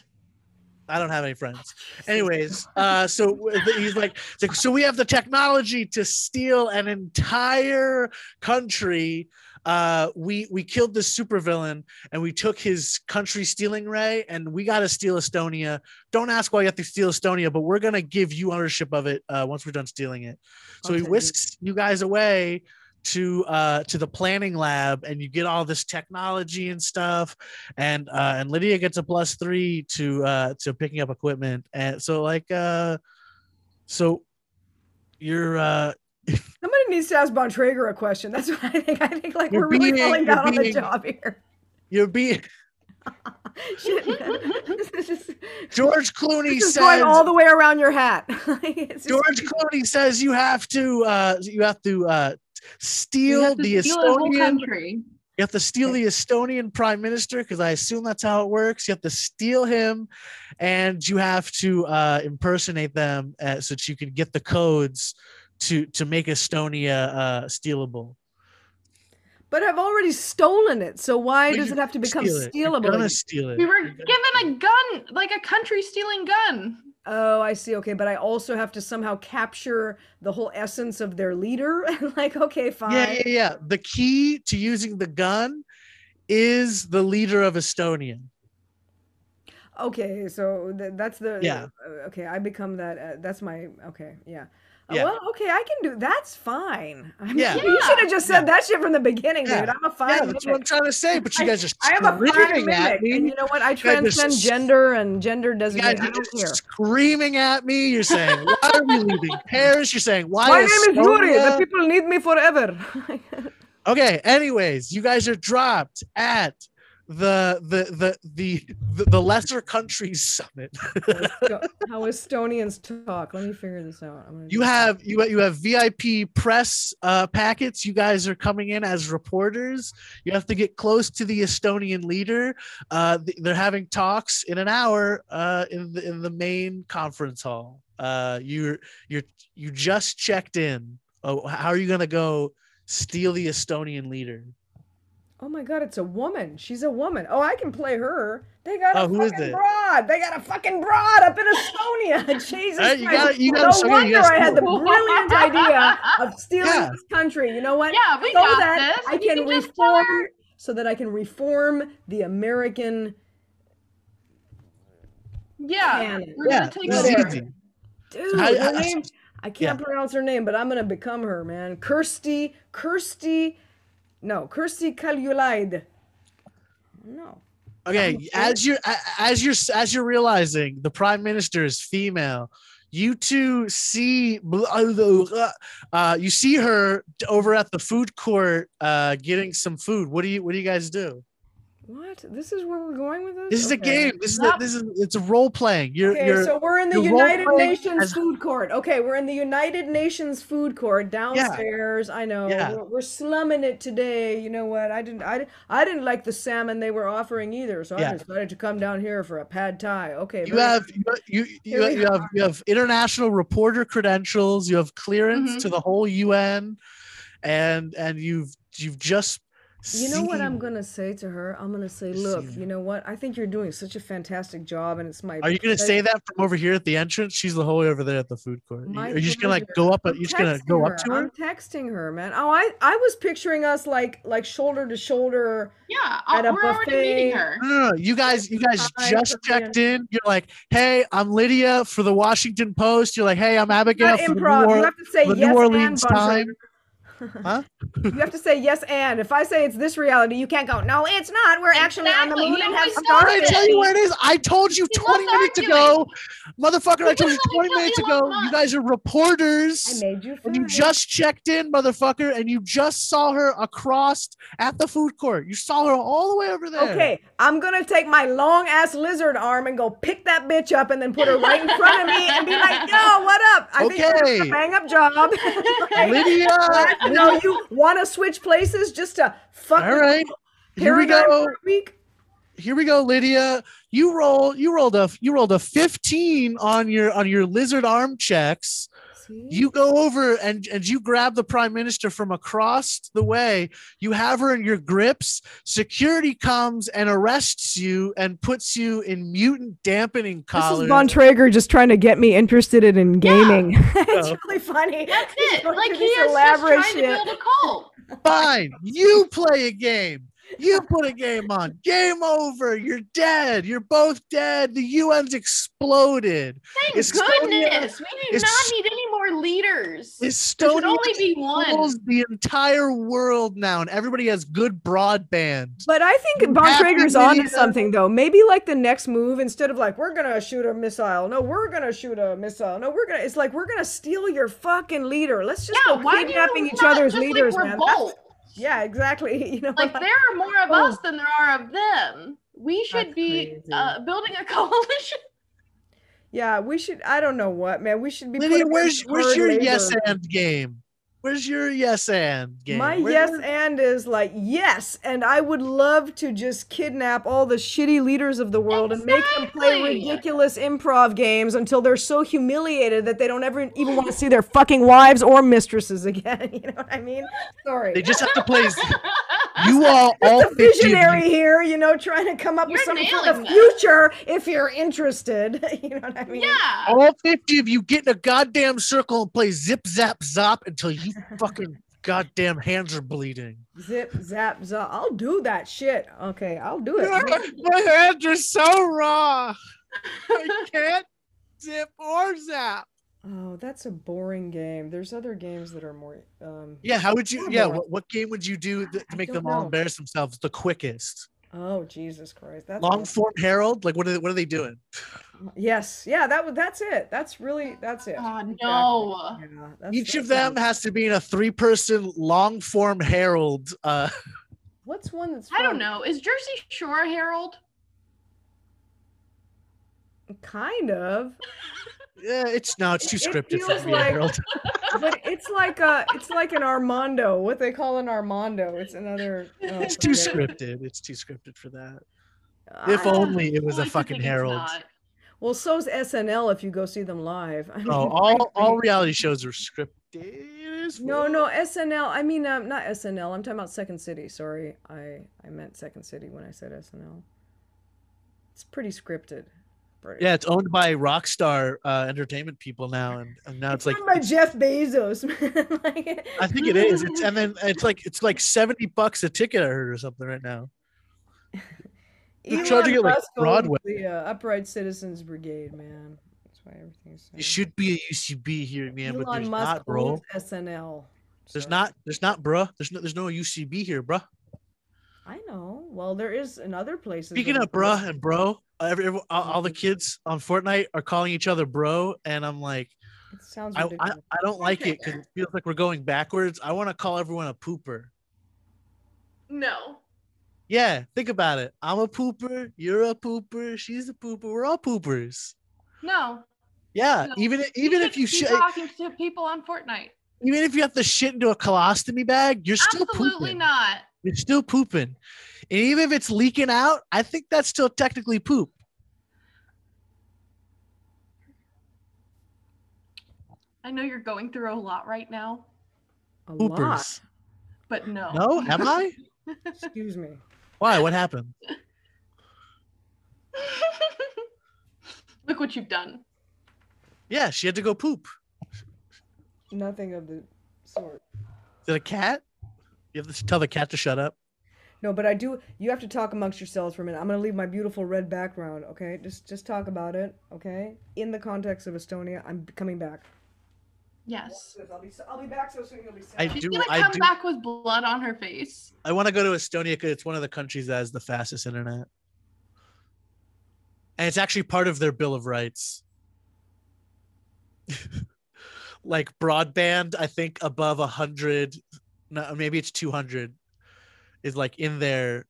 [SPEAKER 3] I don't have any friends. Anyways, uh, so he's like, like, so we have the technology to steal an entire country. Uh, we we killed this supervillain and we took his country stealing ray, and we got to steal Estonia. Don't ask why you have to steal Estonia, but we're gonna give you ownership of it uh, once we're done stealing it. So he whisks you guys away to uh to the planning lab and you get all this technology and stuff and uh and lydia gets a plus three to uh to picking up equipment and so like uh so you're uh
[SPEAKER 1] Somebody needs to ask Von Traeger a question. That's what I think. I think like we're really
[SPEAKER 3] being-
[SPEAKER 1] falling
[SPEAKER 3] you're
[SPEAKER 1] down on the job here.
[SPEAKER 3] you're being
[SPEAKER 1] Shit. this is,
[SPEAKER 3] George Clooney says
[SPEAKER 1] going all the way around your hat.
[SPEAKER 3] George Clooney says you have to uh you have to uh steal the
[SPEAKER 2] steal a whole
[SPEAKER 3] Estonian
[SPEAKER 2] country.
[SPEAKER 3] you have to steal the Estonian prime minister because I assume that's how it works. You have to steal him and you have to uh impersonate them uh, so that you can get the codes to to make Estonia uh stealable.
[SPEAKER 1] but I've already stolen it, so why
[SPEAKER 3] But
[SPEAKER 1] does it have to become
[SPEAKER 3] Steal it. You're
[SPEAKER 1] stealable?
[SPEAKER 3] gonna steal it.
[SPEAKER 2] We were given a gun, like a country stealing gun.
[SPEAKER 1] Oh, I see. Okay, but I also have to somehow capture the whole essence of their leader. like, okay, fine.
[SPEAKER 3] Yeah, yeah, yeah. The key to using the gun is the leader of Estonia.
[SPEAKER 1] Okay, so th- that's the
[SPEAKER 3] Yeah.
[SPEAKER 1] uh, okay, I become that. Uh, that's my okay. Yeah.
[SPEAKER 3] Yeah.
[SPEAKER 1] Well, okay, I can do. That's fine. I mean,
[SPEAKER 3] Yeah.
[SPEAKER 1] you should have just said
[SPEAKER 3] Yeah.
[SPEAKER 1] that shit from the beginning, dude. I'm a fine
[SPEAKER 3] Yeah, that's what I'm trying to say. But you guys are
[SPEAKER 1] I am a fine
[SPEAKER 3] screaming at
[SPEAKER 1] mimic,
[SPEAKER 3] me.
[SPEAKER 1] and you know what? I transcend gender and gender
[SPEAKER 3] You
[SPEAKER 1] designate.
[SPEAKER 3] guys are
[SPEAKER 1] care.
[SPEAKER 3] screaming at me. You're saying, "Why are we leaving Paris?" You're saying, "Why?"
[SPEAKER 1] Is My name is Yuri. The people need me forever.
[SPEAKER 3] Okay. Anyways, you guys are dropped at the the the the the, lesser countries summit.
[SPEAKER 1] How Estonians talk. Let me figure this out. I'm
[SPEAKER 3] you have you you have VIP press uh, packets. You guys are coming in as reporters. You have to get close to the Estonian leader. Uh, they're having talks in an hour uh, in the in the main conference hall. Uh, you're you're you just checked in. Oh, how are you gonna go steal the Estonian leader?
[SPEAKER 1] Oh my god, it's a woman. She's a woman. Oh, I can play her. They got a
[SPEAKER 3] Oh, who is
[SPEAKER 1] fucking
[SPEAKER 3] it?
[SPEAKER 1] broad. They got a fucking broad up in Estonia. Jesus
[SPEAKER 3] Alright, you
[SPEAKER 1] Christ.
[SPEAKER 3] gotta- you gotta-
[SPEAKER 1] no
[SPEAKER 3] okay,
[SPEAKER 1] wonder
[SPEAKER 3] yes,
[SPEAKER 1] I had the brilliant idea of stealing
[SPEAKER 3] Yeah.
[SPEAKER 1] this country. You know what?
[SPEAKER 2] Yeah, we
[SPEAKER 1] so
[SPEAKER 2] got
[SPEAKER 1] that
[SPEAKER 2] this.
[SPEAKER 1] I can,
[SPEAKER 2] can
[SPEAKER 1] reform so that I can reform the American
[SPEAKER 2] Yeah,
[SPEAKER 1] Canon.
[SPEAKER 2] we're
[SPEAKER 3] Yeah,
[SPEAKER 2] gonna take
[SPEAKER 3] this is
[SPEAKER 1] whatever.
[SPEAKER 2] over.
[SPEAKER 1] dude.
[SPEAKER 3] I-
[SPEAKER 1] her
[SPEAKER 3] I-
[SPEAKER 1] name I can't pronounce her name, but I'm gonna become her, man. Kersti, Kersti, no, Kersti Kaljulaid. No.
[SPEAKER 3] Okay,
[SPEAKER 1] Okay.
[SPEAKER 3] as you're as you're as you're realizing the prime minister is female, you two see uh, you see her over at the food court uh, getting some food. What do you what do you guys do?
[SPEAKER 1] What? This is where we're going with this?
[SPEAKER 3] This is a game. This is a, this is it's a role playing. You're
[SPEAKER 1] Okay,
[SPEAKER 3] you're
[SPEAKER 1] so we're in the United Nations
[SPEAKER 3] as-
[SPEAKER 1] food court. Okay, we're in the United Nations food court downstairs. I know
[SPEAKER 3] Yeah.
[SPEAKER 1] we're, we're slumming it today. You know what? I didn't, I, didn't- I didn't like the salmon they were offering either, so
[SPEAKER 3] Yeah.
[SPEAKER 1] I decided to come down here for a pad thai. Okay,
[SPEAKER 3] you have you you, you, have you have international reporter credentials. You have clearance
[SPEAKER 2] Mhm.
[SPEAKER 3] to the whole UN, and and you've you've just
[SPEAKER 1] You know what I'm gonna say to her? I'm gonna say, look, you know what? I think you're doing such a fantastic job, and it's my.
[SPEAKER 3] Are you gonna
[SPEAKER 1] pleasure-
[SPEAKER 3] say that from over here at the entrance? She's the whole way over there at the food court.
[SPEAKER 1] My
[SPEAKER 3] Are you just gonna like go up?
[SPEAKER 1] I'm
[SPEAKER 3] You're just gonna go up to her?
[SPEAKER 1] I'm texting her, man. Oh, I I was picturing us like like shoulder to shoulder.
[SPEAKER 2] Yeah,
[SPEAKER 1] At
[SPEAKER 2] uh,
[SPEAKER 1] a
[SPEAKER 2] we're already meeting her.
[SPEAKER 3] No, no, no. You guys, you guys
[SPEAKER 1] Hi,
[SPEAKER 3] just checked in. You're like, hey, I'm Lydia for the Washington Post. You're like, hey, I'm Abigail
[SPEAKER 1] Not
[SPEAKER 3] for the New,
[SPEAKER 1] improv.
[SPEAKER 3] Or-
[SPEAKER 1] you have to say
[SPEAKER 3] the New
[SPEAKER 1] yes
[SPEAKER 3] Orleans
[SPEAKER 1] and
[SPEAKER 3] Time.
[SPEAKER 1] Bonjour.
[SPEAKER 3] Huh?
[SPEAKER 1] you have to say yes and. If I say it's this reality, you can't go. No, it's not. We're actually on the moon
[SPEAKER 2] You
[SPEAKER 1] and have
[SPEAKER 2] always
[SPEAKER 3] Did
[SPEAKER 2] start
[SPEAKER 3] I
[SPEAKER 2] it.
[SPEAKER 3] tell you where it is? I told you
[SPEAKER 2] He
[SPEAKER 3] 20
[SPEAKER 2] loves
[SPEAKER 3] minutes
[SPEAKER 2] arguing.
[SPEAKER 3] ago, motherfucker. I
[SPEAKER 2] He
[SPEAKER 3] told you
[SPEAKER 2] doesn't
[SPEAKER 3] 20
[SPEAKER 2] tell
[SPEAKER 3] minutes
[SPEAKER 2] you
[SPEAKER 3] ago.
[SPEAKER 2] what
[SPEAKER 3] You guys are reporters.
[SPEAKER 1] I made you.
[SPEAKER 3] And you
[SPEAKER 1] fine.
[SPEAKER 3] just checked in, motherfucker, and you just saw her across at the food court. You saw her all the way over there.
[SPEAKER 1] Okay, I'm gonna take my long ass lizard arm and go pick that bitch up and then put her right in front of me and be like, "Yo, what up? I think you're
[SPEAKER 3] Okay.
[SPEAKER 1] a bang up job."
[SPEAKER 3] Lydia.
[SPEAKER 1] To you want to switch places just to fuck.
[SPEAKER 3] All right. Here we go.
[SPEAKER 1] week.
[SPEAKER 3] Here we go, Lydia. You roll. You rolled a. You rolled a 15 on your on your lizard arm checks.
[SPEAKER 1] See?
[SPEAKER 3] You go over and and you grab the prime minister from across the way. You have her in your grips. Security comes and arrests you and puts you in mutant dampening collars.
[SPEAKER 1] This
[SPEAKER 3] collars.
[SPEAKER 1] is Von Traeger just trying to get me interested in gaming. it's
[SPEAKER 3] Oh.
[SPEAKER 1] really funny.
[SPEAKER 2] That's
[SPEAKER 1] He's
[SPEAKER 2] it. Like he
[SPEAKER 1] this
[SPEAKER 2] is just
[SPEAKER 1] elaborate
[SPEAKER 2] trying to build a cult.
[SPEAKER 3] Fine. You play a game. You put a game on. Game over. You're dead. You're both dead. The UN's exploded.
[SPEAKER 2] Thank
[SPEAKER 3] Estonia-
[SPEAKER 2] goodness. We do
[SPEAKER 3] Es-
[SPEAKER 2] not need any more leaders. There should only be one.
[SPEAKER 3] rules the entire world now, and everybody has good broadband.
[SPEAKER 1] But I think Von
[SPEAKER 3] Happy
[SPEAKER 1] Traeger's onto something though. Maybe like the next move, instead of like we're gonna shoot a missile, no, we're gonna shoot a missile. No, we're gonna. It's like we're gonna steal your fucking leader. Let's just
[SPEAKER 2] yeah,
[SPEAKER 1] go kidnapping
[SPEAKER 2] you
[SPEAKER 1] each other's leaders,
[SPEAKER 2] like
[SPEAKER 1] man.
[SPEAKER 2] Revolt?
[SPEAKER 1] That's- yeah, exactly. You know,
[SPEAKER 2] Like there are more of
[SPEAKER 1] Oh.
[SPEAKER 2] us than there are of them. we should
[SPEAKER 1] That's
[SPEAKER 2] be uh, building a coalition.
[SPEAKER 1] Yeah, we should. I don't know what, man. We should be.
[SPEAKER 3] Lydia, where's where's your
[SPEAKER 1] labor.
[SPEAKER 3] yes and game? Where's your yes and game?
[SPEAKER 1] My
[SPEAKER 3] Where-
[SPEAKER 1] yes and is like yes, and I would love to just kidnap all the shitty leaders of the world and make them play ridiculous improv games until they're so humiliated that they don't ever even want to see their fucking wives or mistresses again. You know what I mean? Sorry.
[SPEAKER 3] They just have to play. You all, all
[SPEAKER 1] Just a
[SPEAKER 3] 50 of you-
[SPEAKER 1] visionary here, you know, trying to come up with
[SPEAKER 2] You're
[SPEAKER 1] something for the
[SPEAKER 2] nailing this.
[SPEAKER 1] future if you're interested. You know what I mean?
[SPEAKER 2] yeah.
[SPEAKER 3] all 50 of you get in a goddamn circle and play zip zap zop until you fucking goddamn hands are bleeding.
[SPEAKER 1] Zip, zap, zap. I'll do that shit. Okay, I'll do it.
[SPEAKER 3] My hands are so raw. I can't zip or zap.
[SPEAKER 1] Oh, that's a boring game. There's other games that are more. Um,
[SPEAKER 3] Yeah, how would you? Yeah, what, what game would you do to make them all embarrass themselves the quickest?
[SPEAKER 1] Oh Jesus Christ! That's
[SPEAKER 3] Long form Harold? Like, what are they, what are they doing?
[SPEAKER 1] Yes, yeah. That would. That's it. That's really. That's it.
[SPEAKER 2] Oh
[SPEAKER 1] Exactly.
[SPEAKER 2] no.
[SPEAKER 1] Yeah, that's,
[SPEAKER 3] Each of
[SPEAKER 1] that's
[SPEAKER 3] them has to be in a three person long form Harold. Uh,
[SPEAKER 1] What's one that's?
[SPEAKER 2] I don't know. Is Jersey Shore Harold?
[SPEAKER 1] Kind of,
[SPEAKER 3] yeah, it's no, it's too
[SPEAKER 1] It
[SPEAKER 3] scripted for
[SPEAKER 1] feels
[SPEAKER 3] me,
[SPEAKER 1] like-
[SPEAKER 3] Harold.
[SPEAKER 1] but it's like a. It's like an Armando. What they call an Armando. It's another. oh,
[SPEAKER 3] It's too scripted. It's too scripted for that. If only it was a fucking
[SPEAKER 2] think
[SPEAKER 3] Harold.
[SPEAKER 2] not.
[SPEAKER 1] Well, so's SNL if you go see them live. I mean,
[SPEAKER 3] Oh, all all reality shows are scripted.
[SPEAKER 1] No, no, SNL. I mean, um, not SNL. I'm talking about Second City. Sorry, I I meant Second City when I said SNL. It's pretty scripted. Pretty.
[SPEAKER 3] Yeah, it's owned by Rockstar uh, Entertainment people now, and, and now it's,
[SPEAKER 1] It's
[SPEAKER 3] like
[SPEAKER 1] owned by Jeff Bezos. like,
[SPEAKER 3] I think it is. It's and then it's like it's like seventy bucks a ticket I heard or something right now. They're
[SPEAKER 1] Elon
[SPEAKER 3] charging it like
[SPEAKER 1] Musk owns
[SPEAKER 3] Broadway.
[SPEAKER 1] The uh, Upright Citizens Brigade, man. That's why everything's.
[SPEAKER 3] It should be a UCB here, man, but
[SPEAKER 1] Elon
[SPEAKER 3] there's
[SPEAKER 1] Musk
[SPEAKER 3] not, bro.
[SPEAKER 1] owns SNL.
[SPEAKER 3] There's not. There's not, bruh. There's no. There's no UCB here, bruh.
[SPEAKER 1] I know. Well, there is in other places.
[SPEAKER 3] Speaking of
[SPEAKER 1] it
[SPEAKER 3] bruh and bro, every, every- all, all the kids on Fortnite are calling each other bro, and I'm like,
[SPEAKER 1] it sounds
[SPEAKER 3] I, I. I don't like it because it feels like we're going backwards. I want to call everyone a pooper.
[SPEAKER 2] No.
[SPEAKER 3] Yeah, think about it. I'm a pooper. You're a pooper. She's a pooper. We're all poopers.
[SPEAKER 2] No.
[SPEAKER 3] Yeah,
[SPEAKER 2] No.
[SPEAKER 3] even even if you
[SPEAKER 2] shouldn't
[SPEAKER 3] shit,
[SPEAKER 2] talking to people on Fortnite.
[SPEAKER 3] even if you have to shit into a colostomy bag, you're still pooping.
[SPEAKER 2] Absolutely
[SPEAKER 3] pooping.
[SPEAKER 2] not.
[SPEAKER 3] You're still pooping, and even if it's leaking out, I think that's still technically poop.
[SPEAKER 2] I know you're going through a lot right now,
[SPEAKER 1] A
[SPEAKER 3] Poopers.
[SPEAKER 1] lot.
[SPEAKER 2] but no.
[SPEAKER 3] No, am I?
[SPEAKER 1] Excuse me.
[SPEAKER 3] Why? What happened?
[SPEAKER 2] Look what you've done.
[SPEAKER 3] Yeah, she had to go poop.
[SPEAKER 1] Nothing of the sort.
[SPEAKER 3] Is it a cat? You have to tell the cat to shut up.
[SPEAKER 1] No, but I do. You have to talk amongst yourselves for a minute. I'm gonna leave my beautiful red background. Okay, just just talk about it. Okay, in the context of Estonia, I'm coming back.
[SPEAKER 2] Yes.
[SPEAKER 1] I'll be I'll be back so soon. You'll be
[SPEAKER 3] I
[SPEAKER 2] She's
[SPEAKER 3] do.
[SPEAKER 2] gonna
[SPEAKER 3] I
[SPEAKER 2] come
[SPEAKER 3] do.
[SPEAKER 2] back with blood on her face.
[SPEAKER 3] I want to go to Estonia because it's one of the countries that has the fastest internet, and it's actually part of their Bill of Rights. like broadband, I think above a hundred, no, maybe it's two hundred, is like in their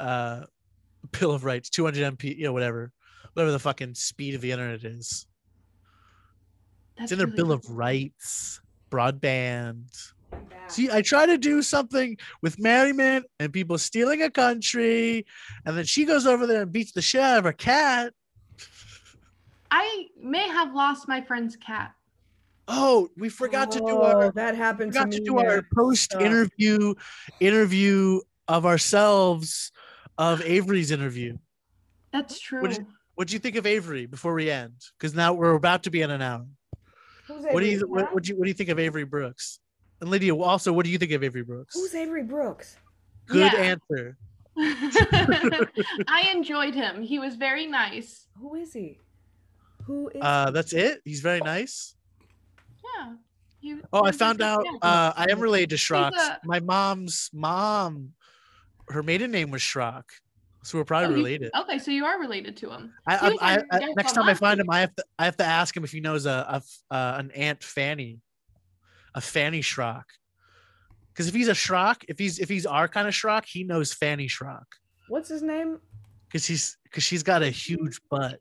[SPEAKER 3] uh, Bill of Rights, two hundred MP, you know, whatever, whatever the fucking speed of the internet is.
[SPEAKER 2] That's
[SPEAKER 3] It's in their
[SPEAKER 2] really
[SPEAKER 3] Bill
[SPEAKER 2] cool.
[SPEAKER 3] of Rights, broadband. See, I try to do something with merriment and people stealing a country, and then she goes over there and beats the shit out of her cat.
[SPEAKER 2] I may have lost my friend's cat.
[SPEAKER 3] Oh, we forgot to do
[SPEAKER 1] Oh,
[SPEAKER 3] our
[SPEAKER 1] that happened to
[SPEAKER 3] forgot
[SPEAKER 1] me.
[SPEAKER 3] to do our post interview interview of ourselves of Avery's interview.
[SPEAKER 2] That's true.
[SPEAKER 3] What do you think of Avery before we end? Because now we're about to be in an hour.
[SPEAKER 1] Who's
[SPEAKER 3] What do you what, what do you what do you think of Avery Brooks? And Lydia, also, what do you think of Avery Brooks?
[SPEAKER 1] Who's Avery Brooks?
[SPEAKER 3] Good
[SPEAKER 2] Yeah.
[SPEAKER 3] answer.
[SPEAKER 2] I enjoyed him. He was very nice.
[SPEAKER 1] Who is he? Who is?
[SPEAKER 3] Uh,
[SPEAKER 1] he?
[SPEAKER 3] that's it. He's very nice.
[SPEAKER 2] Yeah. He-
[SPEAKER 3] Oh, I found out. Uh, I am related to Schrock.
[SPEAKER 2] a-
[SPEAKER 3] My mom's mom, her maiden name was Schrock, so we're probably
[SPEAKER 2] Oh, you-
[SPEAKER 3] related.
[SPEAKER 2] Okay, so you are related to him.
[SPEAKER 3] I,
[SPEAKER 2] he
[SPEAKER 3] I, I, I- next time I find
[SPEAKER 2] week.
[SPEAKER 3] him, I have to I have to ask him if he knows a, a f- uh, an Aunt Fanny, a Fanny Schrock. Because if he's a Schrock, if he's if he's our kind of Schrock, he knows Fanny Schrock.
[SPEAKER 1] What's his name?
[SPEAKER 3] because he's because she's got a huge butt.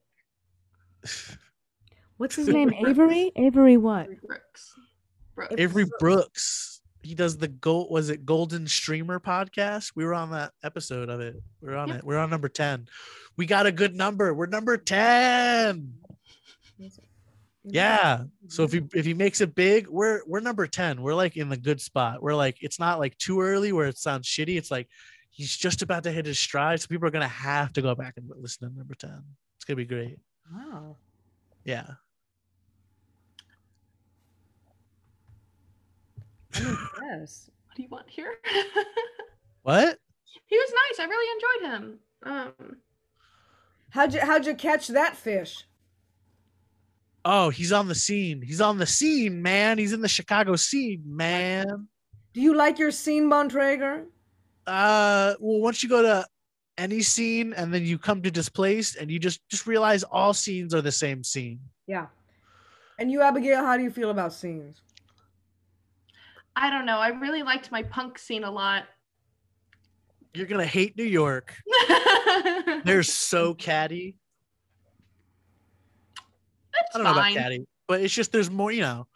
[SPEAKER 4] What's his name? Avery? Avery what?
[SPEAKER 2] Brooks. Brooks.
[SPEAKER 3] Avery Brooks. He does the gold. Was it Golden Streamer podcast? We were on that episode of it. We are on
[SPEAKER 2] Yep.
[SPEAKER 3] it. We're on number ten. We got a good number. We're number ten. Yeah. So if he mm-hmm. if he makes it big, we're we're number 10. We're like in the good spot. We're like it's not like too early where it sounds shitty. It's like he's just about to hit his stride. So people are gonna have to go back and listen to number 10. It's gonna be great.
[SPEAKER 1] Wow.
[SPEAKER 3] Yeah.
[SPEAKER 1] I'm impressed.
[SPEAKER 2] What do you want here?
[SPEAKER 3] What?
[SPEAKER 2] he was nice. I really enjoyed him. Um,
[SPEAKER 1] How'd you how'd you catch that fish?
[SPEAKER 3] Oh, he's on the scene. He's on the scene, man. He's in the Chicago scene, man.
[SPEAKER 1] Do you like your scene, Von Traeger?
[SPEAKER 3] Uh well, once you go to any scene and then you come to displaced and you just just realize all scenes are the same scene.
[SPEAKER 1] Yeah. And you, Abigail, how do you feel about scenes?
[SPEAKER 2] I don't know. I really liked my punk scene a lot.
[SPEAKER 3] You're gonna hate New York. They're so catty.
[SPEAKER 2] That's
[SPEAKER 3] I don't know about
[SPEAKER 2] fine.
[SPEAKER 3] catty, but it's just there's more, you know.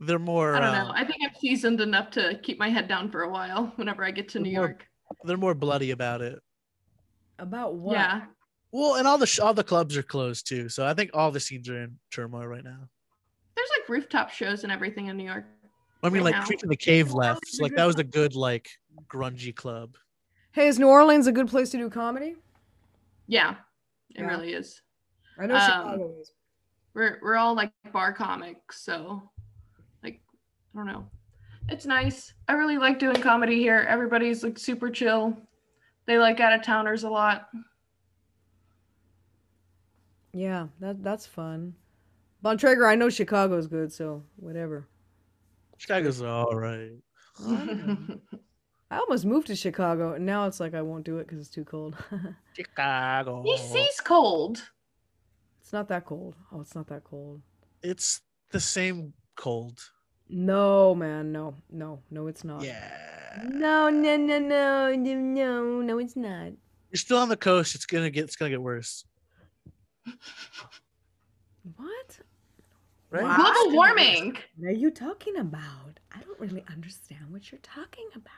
[SPEAKER 3] They're more.
[SPEAKER 2] I don't know.
[SPEAKER 3] uh,
[SPEAKER 2] I think I'm seasoned enough to keep my head down for a while whenever I get to New
[SPEAKER 3] More-
[SPEAKER 2] York.
[SPEAKER 3] they're more bloody about it.
[SPEAKER 1] About what?
[SPEAKER 2] Yeah.
[SPEAKER 3] Well, and all the sh- all the clubs are closed too, so I think all the scenes are in turmoil right now.
[SPEAKER 2] There's like rooftop shows and everything in New York.
[SPEAKER 3] I mean,
[SPEAKER 2] Right
[SPEAKER 3] like
[SPEAKER 2] now.
[SPEAKER 3] Creek and the Cave left. so, like that was a good like grungy club.
[SPEAKER 1] Hey, is New Orleans a good place to do comedy?
[SPEAKER 2] Yeah, it
[SPEAKER 1] Yeah.
[SPEAKER 2] really is.
[SPEAKER 1] I know
[SPEAKER 2] Um,
[SPEAKER 1] Chicago is.
[SPEAKER 2] We're we're all like bar comics, so like I don't know. It's nice. I really like doing comedy here. Everybody's like super chill. They like out of towners a lot.
[SPEAKER 1] Yeah, that that's fun. Von Traeger, I know Chicago's good, so whatever.
[SPEAKER 3] Chicago's all right.
[SPEAKER 1] I almost moved to Chicago, and now it's like I won't do it because it's too cold.
[SPEAKER 3] Chicago.
[SPEAKER 2] DC's cold.
[SPEAKER 1] it's not that cold. Oh, it's not that cold.
[SPEAKER 3] It's the same cold.
[SPEAKER 1] No, man, no, no, no, it's not.
[SPEAKER 3] Yeah.
[SPEAKER 1] No, no, no, no, no, no, no, it's not.
[SPEAKER 3] You're still on the coast. It's gonna get. It's gonna get worse.
[SPEAKER 1] What?
[SPEAKER 3] Right?
[SPEAKER 1] Wow.
[SPEAKER 2] Global warming.
[SPEAKER 1] What are you talking about? I don't really understand what you're talking about.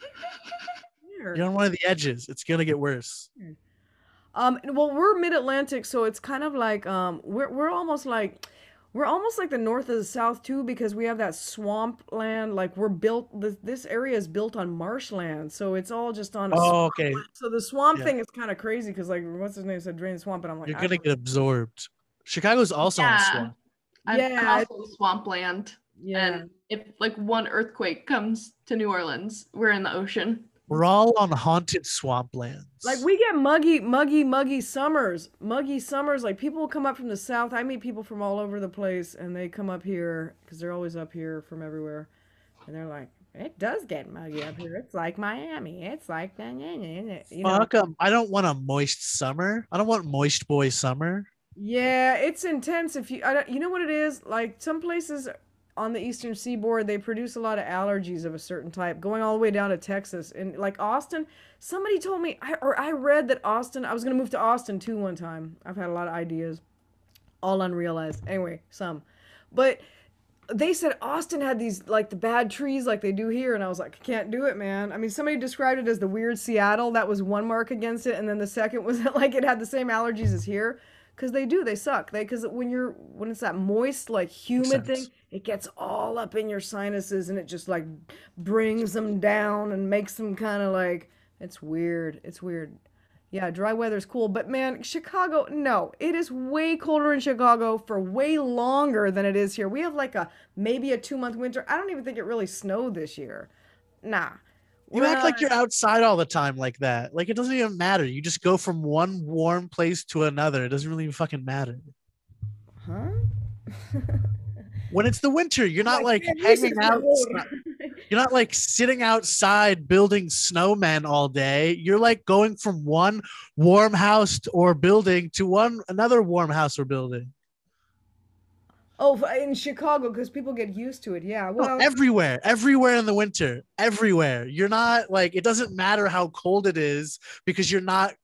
[SPEAKER 3] You're on one of the edges. It's gonna get worse.
[SPEAKER 1] Um, well, we're mid-Atlantic, so it's kind of like um, we're we're almost like we're almost like the north of the south too, because we have that swamp land. Like we're built. This this area is built on marshland, so it's all just on. A
[SPEAKER 3] Oh,
[SPEAKER 1] swamp.
[SPEAKER 3] okay.
[SPEAKER 1] So the swamp
[SPEAKER 3] Yeah.
[SPEAKER 1] thing is kind of crazy because like what's his name said drain the swamp, and I'm like
[SPEAKER 3] You're gonna
[SPEAKER 1] don't-
[SPEAKER 3] get absorbed. Chicago's also on a swamp.
[SPEAKER 2] I'm
[SPEAKER 1] Yeah.
[SPEAKER 2] also swampland.
[SPEAKER 1] yeah.
[SPEAKER 2] And if like one earthquake comes to New Orleans, we're in the ocean.
[SPEAKER 3] We're all on haunted swamplands.
[SPEAKER 1] Like we get muggy, muggy, muggy summers. Muggy summers. Like people will come up from the south. I meet people from all over the place, and they come up here because they're always up here from everywhere, and they're like, "It does get muggy up here. It's like Miami. It's like you know."
[SPEAKER 3] Fuck 'em. I don't want a moist summer. I don't want moist boy summer.
[SPEAKER 1] Yeah, it's intense. If you, I don't, you know what it is. Like some places on the eastern seaboard, they produce a lot of allergies of a certain type, going all the way down to Texas. And like Austin, somebody told me, I, or I read that Austin. I was gonna move to Austin too one time. I've had a lot of ideas, all unrealized. Anyway, some, but they said Austin had these like the bad trees like they do here, and I was like, I can't do it, man. I mean, somebody described it as the weird Seattle. That was one mark against it, and then the second was that like it had the same allergies as here, because they do. They suck. They because when you're when it's that moist like humid thing, it gets all up in your sinuses, and it just like brings them down and makes them kind of like it's weird. It's weird. Yeah, dry weather's cool, but man, Chicago, no, it is way colder in Chicago for way longer than it is here. We have like a maybe a two month winter. I don't even think it really snowed this year. Nah.
[SPEAKER 3] You act like you're outside all the time like that. Like it doesn't even matter. You just go from one warm place to another. It doesn't really even fucking matter.
[SPEAKER 1] Huh?
[SPEAKER 3] When it's the winter, you're not like
[SPEAKER 1] this
[SPEAKER 3] hanging out. You're not like sitting outside building snowmen all day. You're like going from one warm house or building to one another warm house or building.
[SPEAKER 1] Oh, in Chicago, because people get used to it. Yeah.
[SPEAKER 3] No,
[SPEAKER 1] Well,
[SPEAKER 3] everywhere, everywhere in the winter, everywhere. You're not like it doesn't matter how cold it is because you're not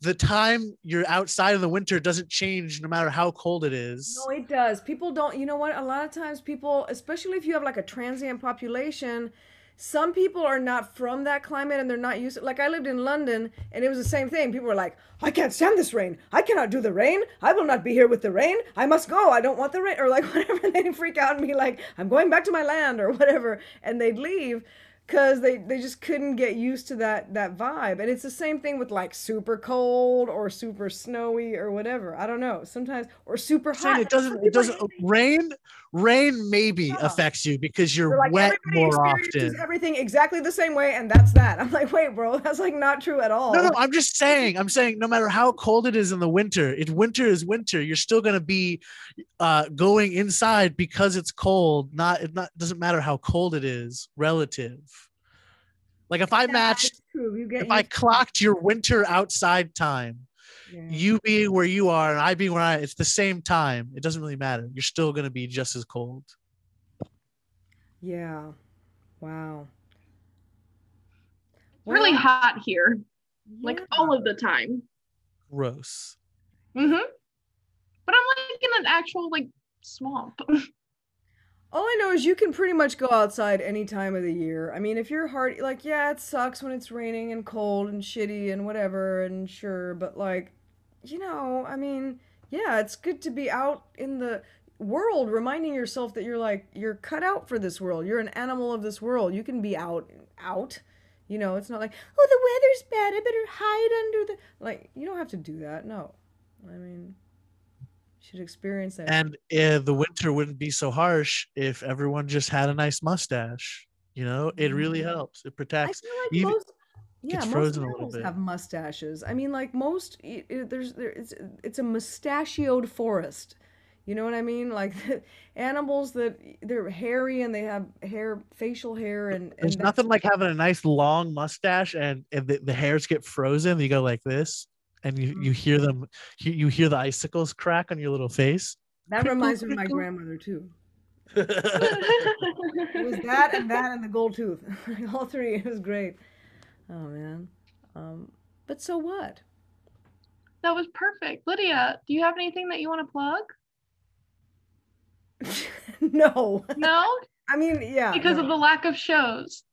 [SPEAKER 3] the time you're outside in the winter doesn't change no matter how cold it is.
[SPEAKER 1] No, it does. People don't, you know what? A lot of times people, especially if you have like a transient population, some people are not from that climate and they're not used to like I lived in London and it was the same thing. People were like, I can't stand this rain. I cannot do the rain. I will not be here with the rain. I must go. I don't want the rain or like whatever. They'd freak out and be like, I'm going back to my land or whatever. And they'd leave because they, they just couldn't get used to that that vibe and it's the same thing with like super cold or super snowy or whatever i don't know sometimes or super hot
[SPEAKER 3] it doesn't it doesn't rain rain maybe
[SPEAKER 1] Yeah.
[SPEAKER 3] affects you because you're
[SPEAKER 1] like,
[SPEAKER 3] wet more often.
[SPEAKER 1] everything exactly the same way and that's that i'm like wait bro that's like not true at all
[SPEAKER 3] No, no, I'm just saying. I'm saying no matter how cold it is in the winter, if winter is winter, you're still gonna be uh, going inside because it's cold. Not it not doesn't matter how cold it is relative. Like if I
[SPEAKER 1] Yeah,
[SPEAKER 3] matched,
[SPEAKER 1] true. you get
[SPEAKER 3] if I
[SPEAKER 1] it.
[SPEAKER 3] clocked your winter outside time,
[SPEAKER 1] Yeah.
[SPEAKER 3] you being where you are and I being where I, it's the same time. It doesn't really matter. You're still gonna be just as cold.
[SPEAKER 1] yeah wow
[SPEAKER 2] It's really
[SPEAKER 1] Well,
[SPEAKER 2] hot here, like all of the time.
[SPEAKER 3] Gross.
[SPEAKER 2] Mm-hmm. But I'm like in an actual like swamp.
[SPEAKER 1] All I know is you can pretty much go outside any time of the year. I mean, if you're hard, like, yeah, it sucks when it's raining and cold and shitty and whatever, and sure, but like, you know, I mean, yeah, it's good to be out in the world, reminding yourself that you're like, you're cut out for this world. You're an animal of this world. You can be out, out. You know, it's not like, oh, the weather's bad. I better hide under the. Like, you don't have to do that. No. I mean, you should experience that.
[SPEAKER 3] And uh, the winter wouldn't be so harsh if everyone just had a nice mustache. You know, it really
[SPEAKER 1] Mhm.
[SPEAKER 3] helps. It
[SPEAKER 1] I
[SPEAKER 3] protects.
[SPEAKER 1] feel like
[SPEAKER 3] even-
[SPEAKER 1] most, yeah,
[SPEAKER 3] gets
[SPEAKER 1] most
[SPEAKER 3] a little
[SPEAKER 1] animals
[SPEAKER 3] bit.
[SPEAKER 1] have mustaches. I mean, like most, i- there's there, it's it's a mustachioed forest. You know what I mean? Like animals that they're hairy and they have hair, facial hair, and, and
[SPEAKER 3] There's nothing like having a nice long mustache and, and the, the hairs get frozen. You go like this, and you, you mm-hmm. hear them. You, you hear the icicles crack on your little face.
[SPEAKER 1] that reminds me of my grandmother too. It was that and that and the gold tooth, all three. It was great. Oh man, um, but so what?
[SPEAKER 2] that was perfect. Lydia, do you have anything that you want to plug?
[SPEAKER 1] no,
[SPEAKER 2] No,
[SPEAKER 1] I mean, yeah,
[SPEAKER 2] because
[SPEAKER 1] no.
[SPEAKER 2] of the lack of shows.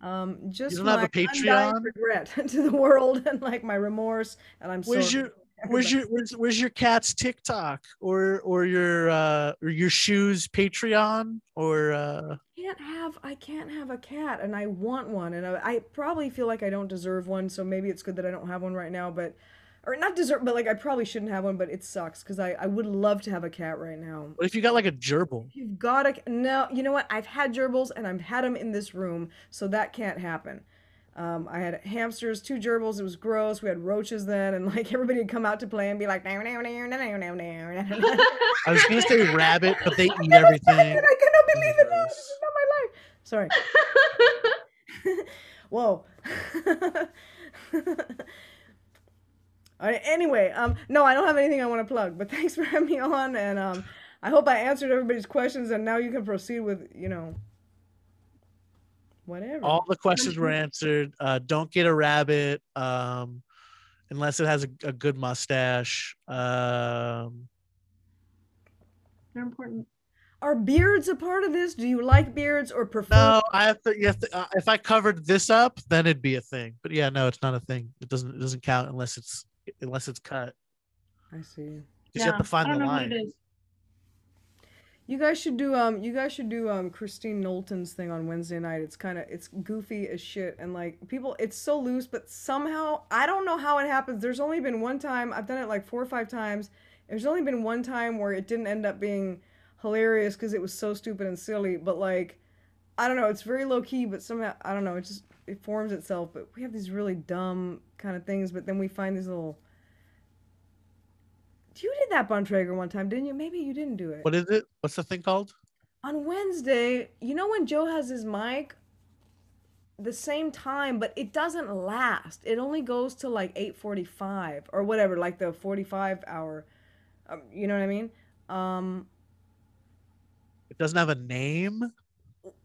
[SPEAKER 1] Um, just
[SPEAKER 3] don't have
[SPEAKER 1] my
[SPEAKER 3] a
[SPEAKER 1] undying
[SPEAKER 3] Patreon?
[SPEAKER 1] regret to the world and like my remorse, and I'm
[SPEAKER 3] Where's
[SPEAKER 1] sorry.
[SPEAKER 3] your Where's your where's, where's your cat's TikTok or or your uh or your shoes Patreon or uh I
[SPEAKER 1] can't have I can't have a cat, and I want one, and I, I probably feel like I don't deserve one, so maybe it's good that I don't have one right now, but or not deserve, but like I probably shouldn't have one, but it sucks because I I would love to have a cat right now.
[SPEAKER 3] what if you got like a gerbil?
[SPEAKER 1] You've got a no. You know what? I've had gerbils and I've had them in this room, so that can't happen. Um, I had hamsters, two gerbils. It was gross. We had roaches then, and like everybody would come out to play and be like, "Now, now, now, now, now, now, now."
[SPEAKER 3] I was gonna say rabbit, but they eat everything.
[SPEAKER 1] I cannot believe it. No, this is not my life. Sorry. Whoa. All right, anyway, um, no, I don't have anything I want to plug, but thanks for having me on, and um, I hope I answered everybody's questions, and now you can proceed with, you know, whatever.
[SPEAKER 3] All the questions were answered. Uh, don't get a rabbit um, unless it has a, a good mustache. Um,
[SPEAKER 2] They're important.
[SPEAKER 1] Are beards a part of this? Do you like beards or prefer?
[SPEAKER 3] no, I have to. You have to uh, if I covered this up, then it'd be a thing. But yeah, no, it's not a thing. It doesn't. It doesn't count unless it's unless it's cut.
[SPEAKER 1] I see.
[SPEAKER 3] 'Cause you have to find
[SPEAKER 2] I don't
[SPEAKER 3] the
[SPEAKER 2] know
[SPEAKER 3] line.
[SPEAKER 1] You guys should do um you guys should do um Christine Knowlton's thing on Wednesday night. It's kind of it's goofy as shit and like people it's so loose but somehow I don't know how it happens. There's only been one time I've done it like four or five times. There's only been one time where it didn't end up being hilarious cuz it was so stupid and silly, but like I don't know, it's very low key but somehow I don't know, it just it forms itself, but we have these really dumb kind of things but then we find these little You did that Von Traeger one time, didn't you? Maybe you didn't do it
[SPEAKER 3] What is it? What's the thing called?
[SPEAKER 1] on Wednesday, you know when Joe has his mic the same time, but it doesn't last. It only goes to like 8:45 or whatever, like the 45 hour. Um, you know what I mean? Um
[SPEAKER 3] It doesn't have a name.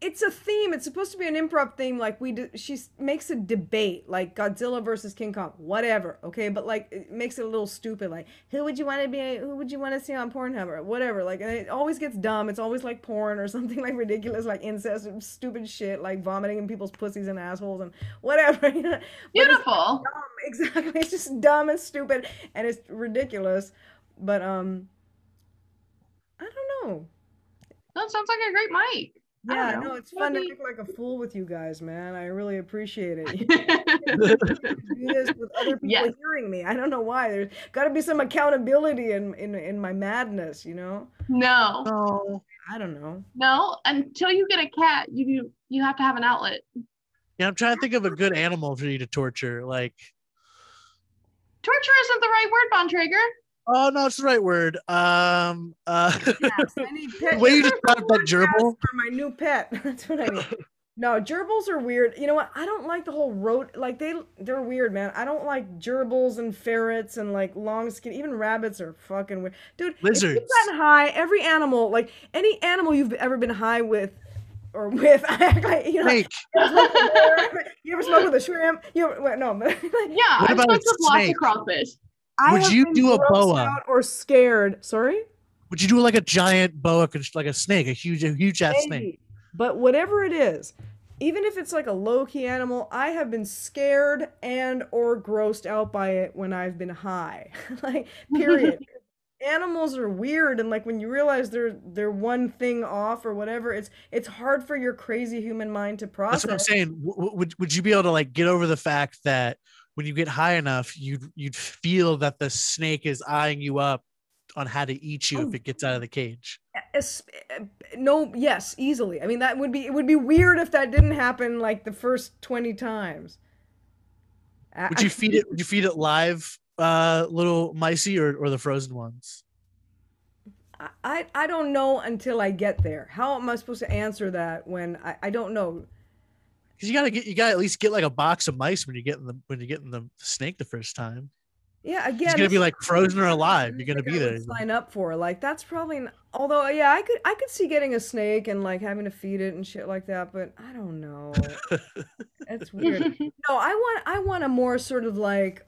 [SPEAKER 1] It's a theme. It's supposed to be an improv theme. Like we, do, she makes a debate, like Godzilla versus King Kong, whatever. Okay, but like it makes it a little stupid. Like who would you want to be? Who would you want to see on Pornhub or whatever? Like and it always gets dumb. It's always like porn or something like ridiculous, like incest, stupid shit, like vomiting in people's pussies and assholes and whatever. you know? But it's
[SPEAKER 2] Beautiful.
[SPEAKER 1] dumb. Exactly. It's just dumb and stupid and it's ridiculous. But um, I don't know.
[SPEAKER 2] That sounds like a great mic. I
[SPEAKER 1] Yeah,
[SPEAKER 2] don't know.
[SPEAKER 1] no, it's fun to
[SPEAKER 2] Maybe-
[SPEAKER 1] act like a fool with you guys, man. I really appreciate it. Do this with other people
[SPEAKER 2] Yes.
[SPEAKER 1] hearing me. I don't know why. There's got to be some accountability in, in in my madness, you know.
[SPEAKER 2] no,
[SPEAKER 3] No.
[SPEAKER 1] I don't know.
[SPEAKER 2] no. Until you get a cat, you you have to have an outlet.
[SPEAKER 3] Yeah, I'm trying to think of a good animal for you to torture. Like,
[SPEAKER 2] Torture isn't the right word, Von Traeger.
[SPEAKER 3] Oh no, it's the right word. Um, uh,
[SPEAKER 1] Yes, I need pet
[SPEAKER 3] the way you
[SPEAKER 1] names
[SPEAKER 3] described that gerbil.
[SPEAKER 1] for my new pet. That's what I need. No, gerbils are weird. You know what? I don't like the whole road. Like they, they're weird, man. I don't like gerbils and ferrets and like long skin. Even rabbits are fucking weird, dude. If
[SPEAKER 3] Lizards.
[SPEAKER 1] you've gotten high, every animal, like any animal you've ever been high with, or with, like you know.
[SPEAKER 3] Snake.
[SPEAKER 1] You ever smoke with a? You ever smoke with a shrimp? You ever, wait, no, like,
[SPEAKER 2] Yeah,
[SPEAKER 3] What
[SPEAKER 2] I
[SPEAKER 3] about
[SPEAKER 2] smoked
[SPEAKER 3] a
[SPEAKER 2] with lots of crawfish.
[SPEAKER 1] I
[SPEAKER 3] Would you do a boa?
[SPEAKER 1] or scared? Sorry.
[SPEAKER 3] Would you do like a giant boa, like a snake, a huge, a huge ass snake?
[SPEAKER 1] But whatever it is, even if it's like a low key animal, I have been scared and or grossed out by it when I've been high. like period. Animals are weird and like when you realize they're they're one thing off or whatever, it's it's hard for your crazy human mind to process.
[SPEAKER 3] That's what I'm saying. W- would would you be able to like get over the fact that when you get high enough, you'd you'd feel that the snake is eyeing you up on how to eat you
[SPEAKER 1] Oh.
[SPEAKER 3] if it gets out of the cage?
[SPEAKER 1] Uh, no, yes, easily. I mean that would be it would be weird if that didn't happen like the first 20 times.
[SPEAKER 3] Would you feed it? Would you feed it live, uh, little micey or or the frozen ones?
[SPEAKER 1] I- I, I don't know until I get there. How am I supposed to answer that when I, I don't know?
[SPEAKER 3] Because you gotta get you gotta at least get like a box of mice when you're getting the when you're getting the snake the first time.
[SPEAKER 1] Yeah, again,
[SPEAKER 3] It's gonna be like frozen or alive. You're gonna be there.
[SPEAKER 1] would Sign up for like that's probably. n- Although yeah, I could I could see getting a snake and like having to feed it and shit like that, but I don't know. It's weird. No, I want I want a more sort of like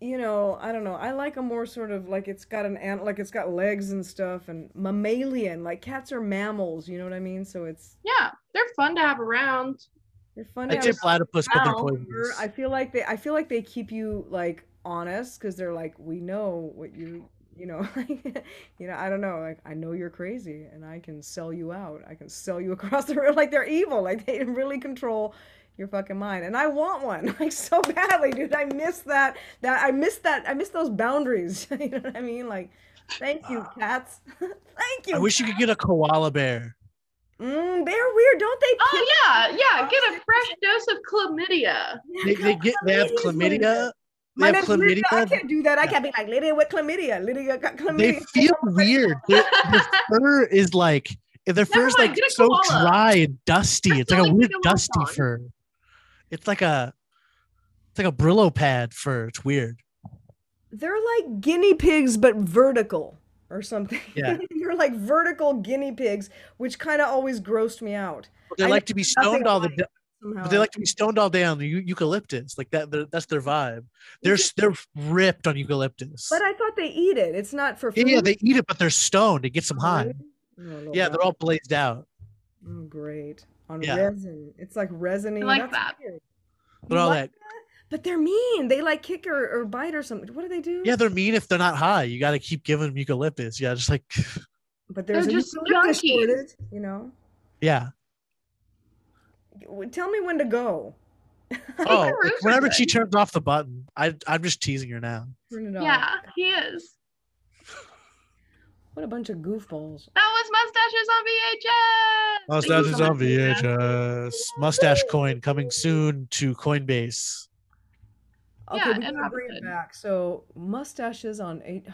[SPEAKER 1] you know, I don't know. I like a more sort of like it's got an ant like it's got legs and stuff and mammalian. Like cats are mammals, you know what I mean? So it's
[SPEAKER 2] yeah, they're fun to have around.
[SPEAKER 1] They're fun to
[SPEAKER 3] I'd platypus, but they're poisonous.
[SPEAKER 1] I feel like they I feel like they keep you like honest because they're like we know what you you know like you know I don't know like I know you're crazy and I can sell you out. I can sell you across the road like they're evil. Like they really control your fucking mind and I want one like so badly dude. I miss that that I miss that I miss those boundaries. You know what I mean? Like thank you ah. cats. Thank you
[SPEAKER 3] I wish you could get a koala bear.
[SPEAKER 1] Mm, they're weird don't they
[SPEAKER 2] Oh
[SPEAKER 1] pick-
[SPEAKER 2] yeah, yeah. Get a fresh dose of chlamydia.
[SPEAKER 3] They, they get they have
[SPEAKER 1] Chlamydia's what it is.
[SPEAKER 3] chlamydia. They
[SPEAKER 1] My
[SPEAKER 3] have
[SPEAKER 1] name's Lydia. I can't do that. I can't be like Lydia with chlamydia. Lydia got chlamydia.
[SPEAKER 3] They feel weird. the, their fur is like their fur is like so
[SPEAKER 2] koala.
[SPEAKER 3] dry and dusty.
[SPEAKER 2] That's
[SPEAKER 3] It's like a weird dusty
[SPEAKER 2] on.
[SPEAKER 3] fur. It's like a it's like a Brillo pad fur. It's weird.
[SPEAKER 1] They're like guinea pigs, but vertical or something.
[SPEAKER 3] Yeah.
[SPEAKER 1] They're like vertical guinea pigs, which kind of always grossed me out.
[SPEAKER 3] But they
[SPEAKER 1] I
[SPEAKER 3] like to be stoned all the
[SPEAKER 1] alike.
[SPEAKER 3] da-
[SPEAKER 1] Somehow.
[SPEAKER 3] but they like to be stoned all day on the eucalyptus. Like that that's their vibe. They're they're ripped on eucalyptus.
[SPEAKER 1] But I thought they eat it. It's not for
[SPEAKER 3] yeah,
[SPEAKER 1] food.
[SPEAKER 3] yeah, they eat it, but they're stoned. It gets them
[SPEAKER 1] Oh,
[SPEAKER 3] high.
[SPEAKER 1] Oh,
[SPEAKER 3] Yeah, they're all blazed out.
[SPEAKER 1] Oh, great. On
[SPEAKER 3] Yeah.
[SPEAKER 1] resin. It's like resiny.
[SPEAKER 2] I like
[SPEAKER 1] That's
[SPEAKER 2] that.
[SPEAKER 1] weird.
[SPEAKER 3] But all
[SPEAKER 1] like
[SPEAKER 3] that.
[SPEAKER 1] But they're mean. They like kick or, or bite or something. What do they do?
[SPEAKER 3] Yeah, they're mean if they're not high. You got to keep giving them eucalyptus. Yeah, just like
[SPEAKER 1] But there's
[SPEAKER 2] They're
[SPEAKER 1] a
[SPEAKER 2] just
[SPEAKER 1] eucalyptus
[SPEAKER 2] junkies.
[SPEAKER 1] shortage, you know.
[SPEAKER 3] yeah.
[SPEAKER 1] Tell me when to go.
[SPEAKER 3] Oh, like, whenever she
[SPEAKER 2] good.
[SPEAKER 3] turns off the button, I I'm just teasing her now.
[SPEAKER 1] Turn it off.
[SPEAKER 2] Yeah, he is.
[SPEAKER 1] What a bunch of goofballs.
[SPEAKER 2] That was mustaches on VHS. Thank you
[SPEAKER 3] Mustaches on. VHS. Mustache coin coming soon to Coinbase.
[SPEAKER 1] Okay,
[SPEAKER 2] Yeah,
[SPEAKER 1] we gotta bring it back. So mustaches on eight.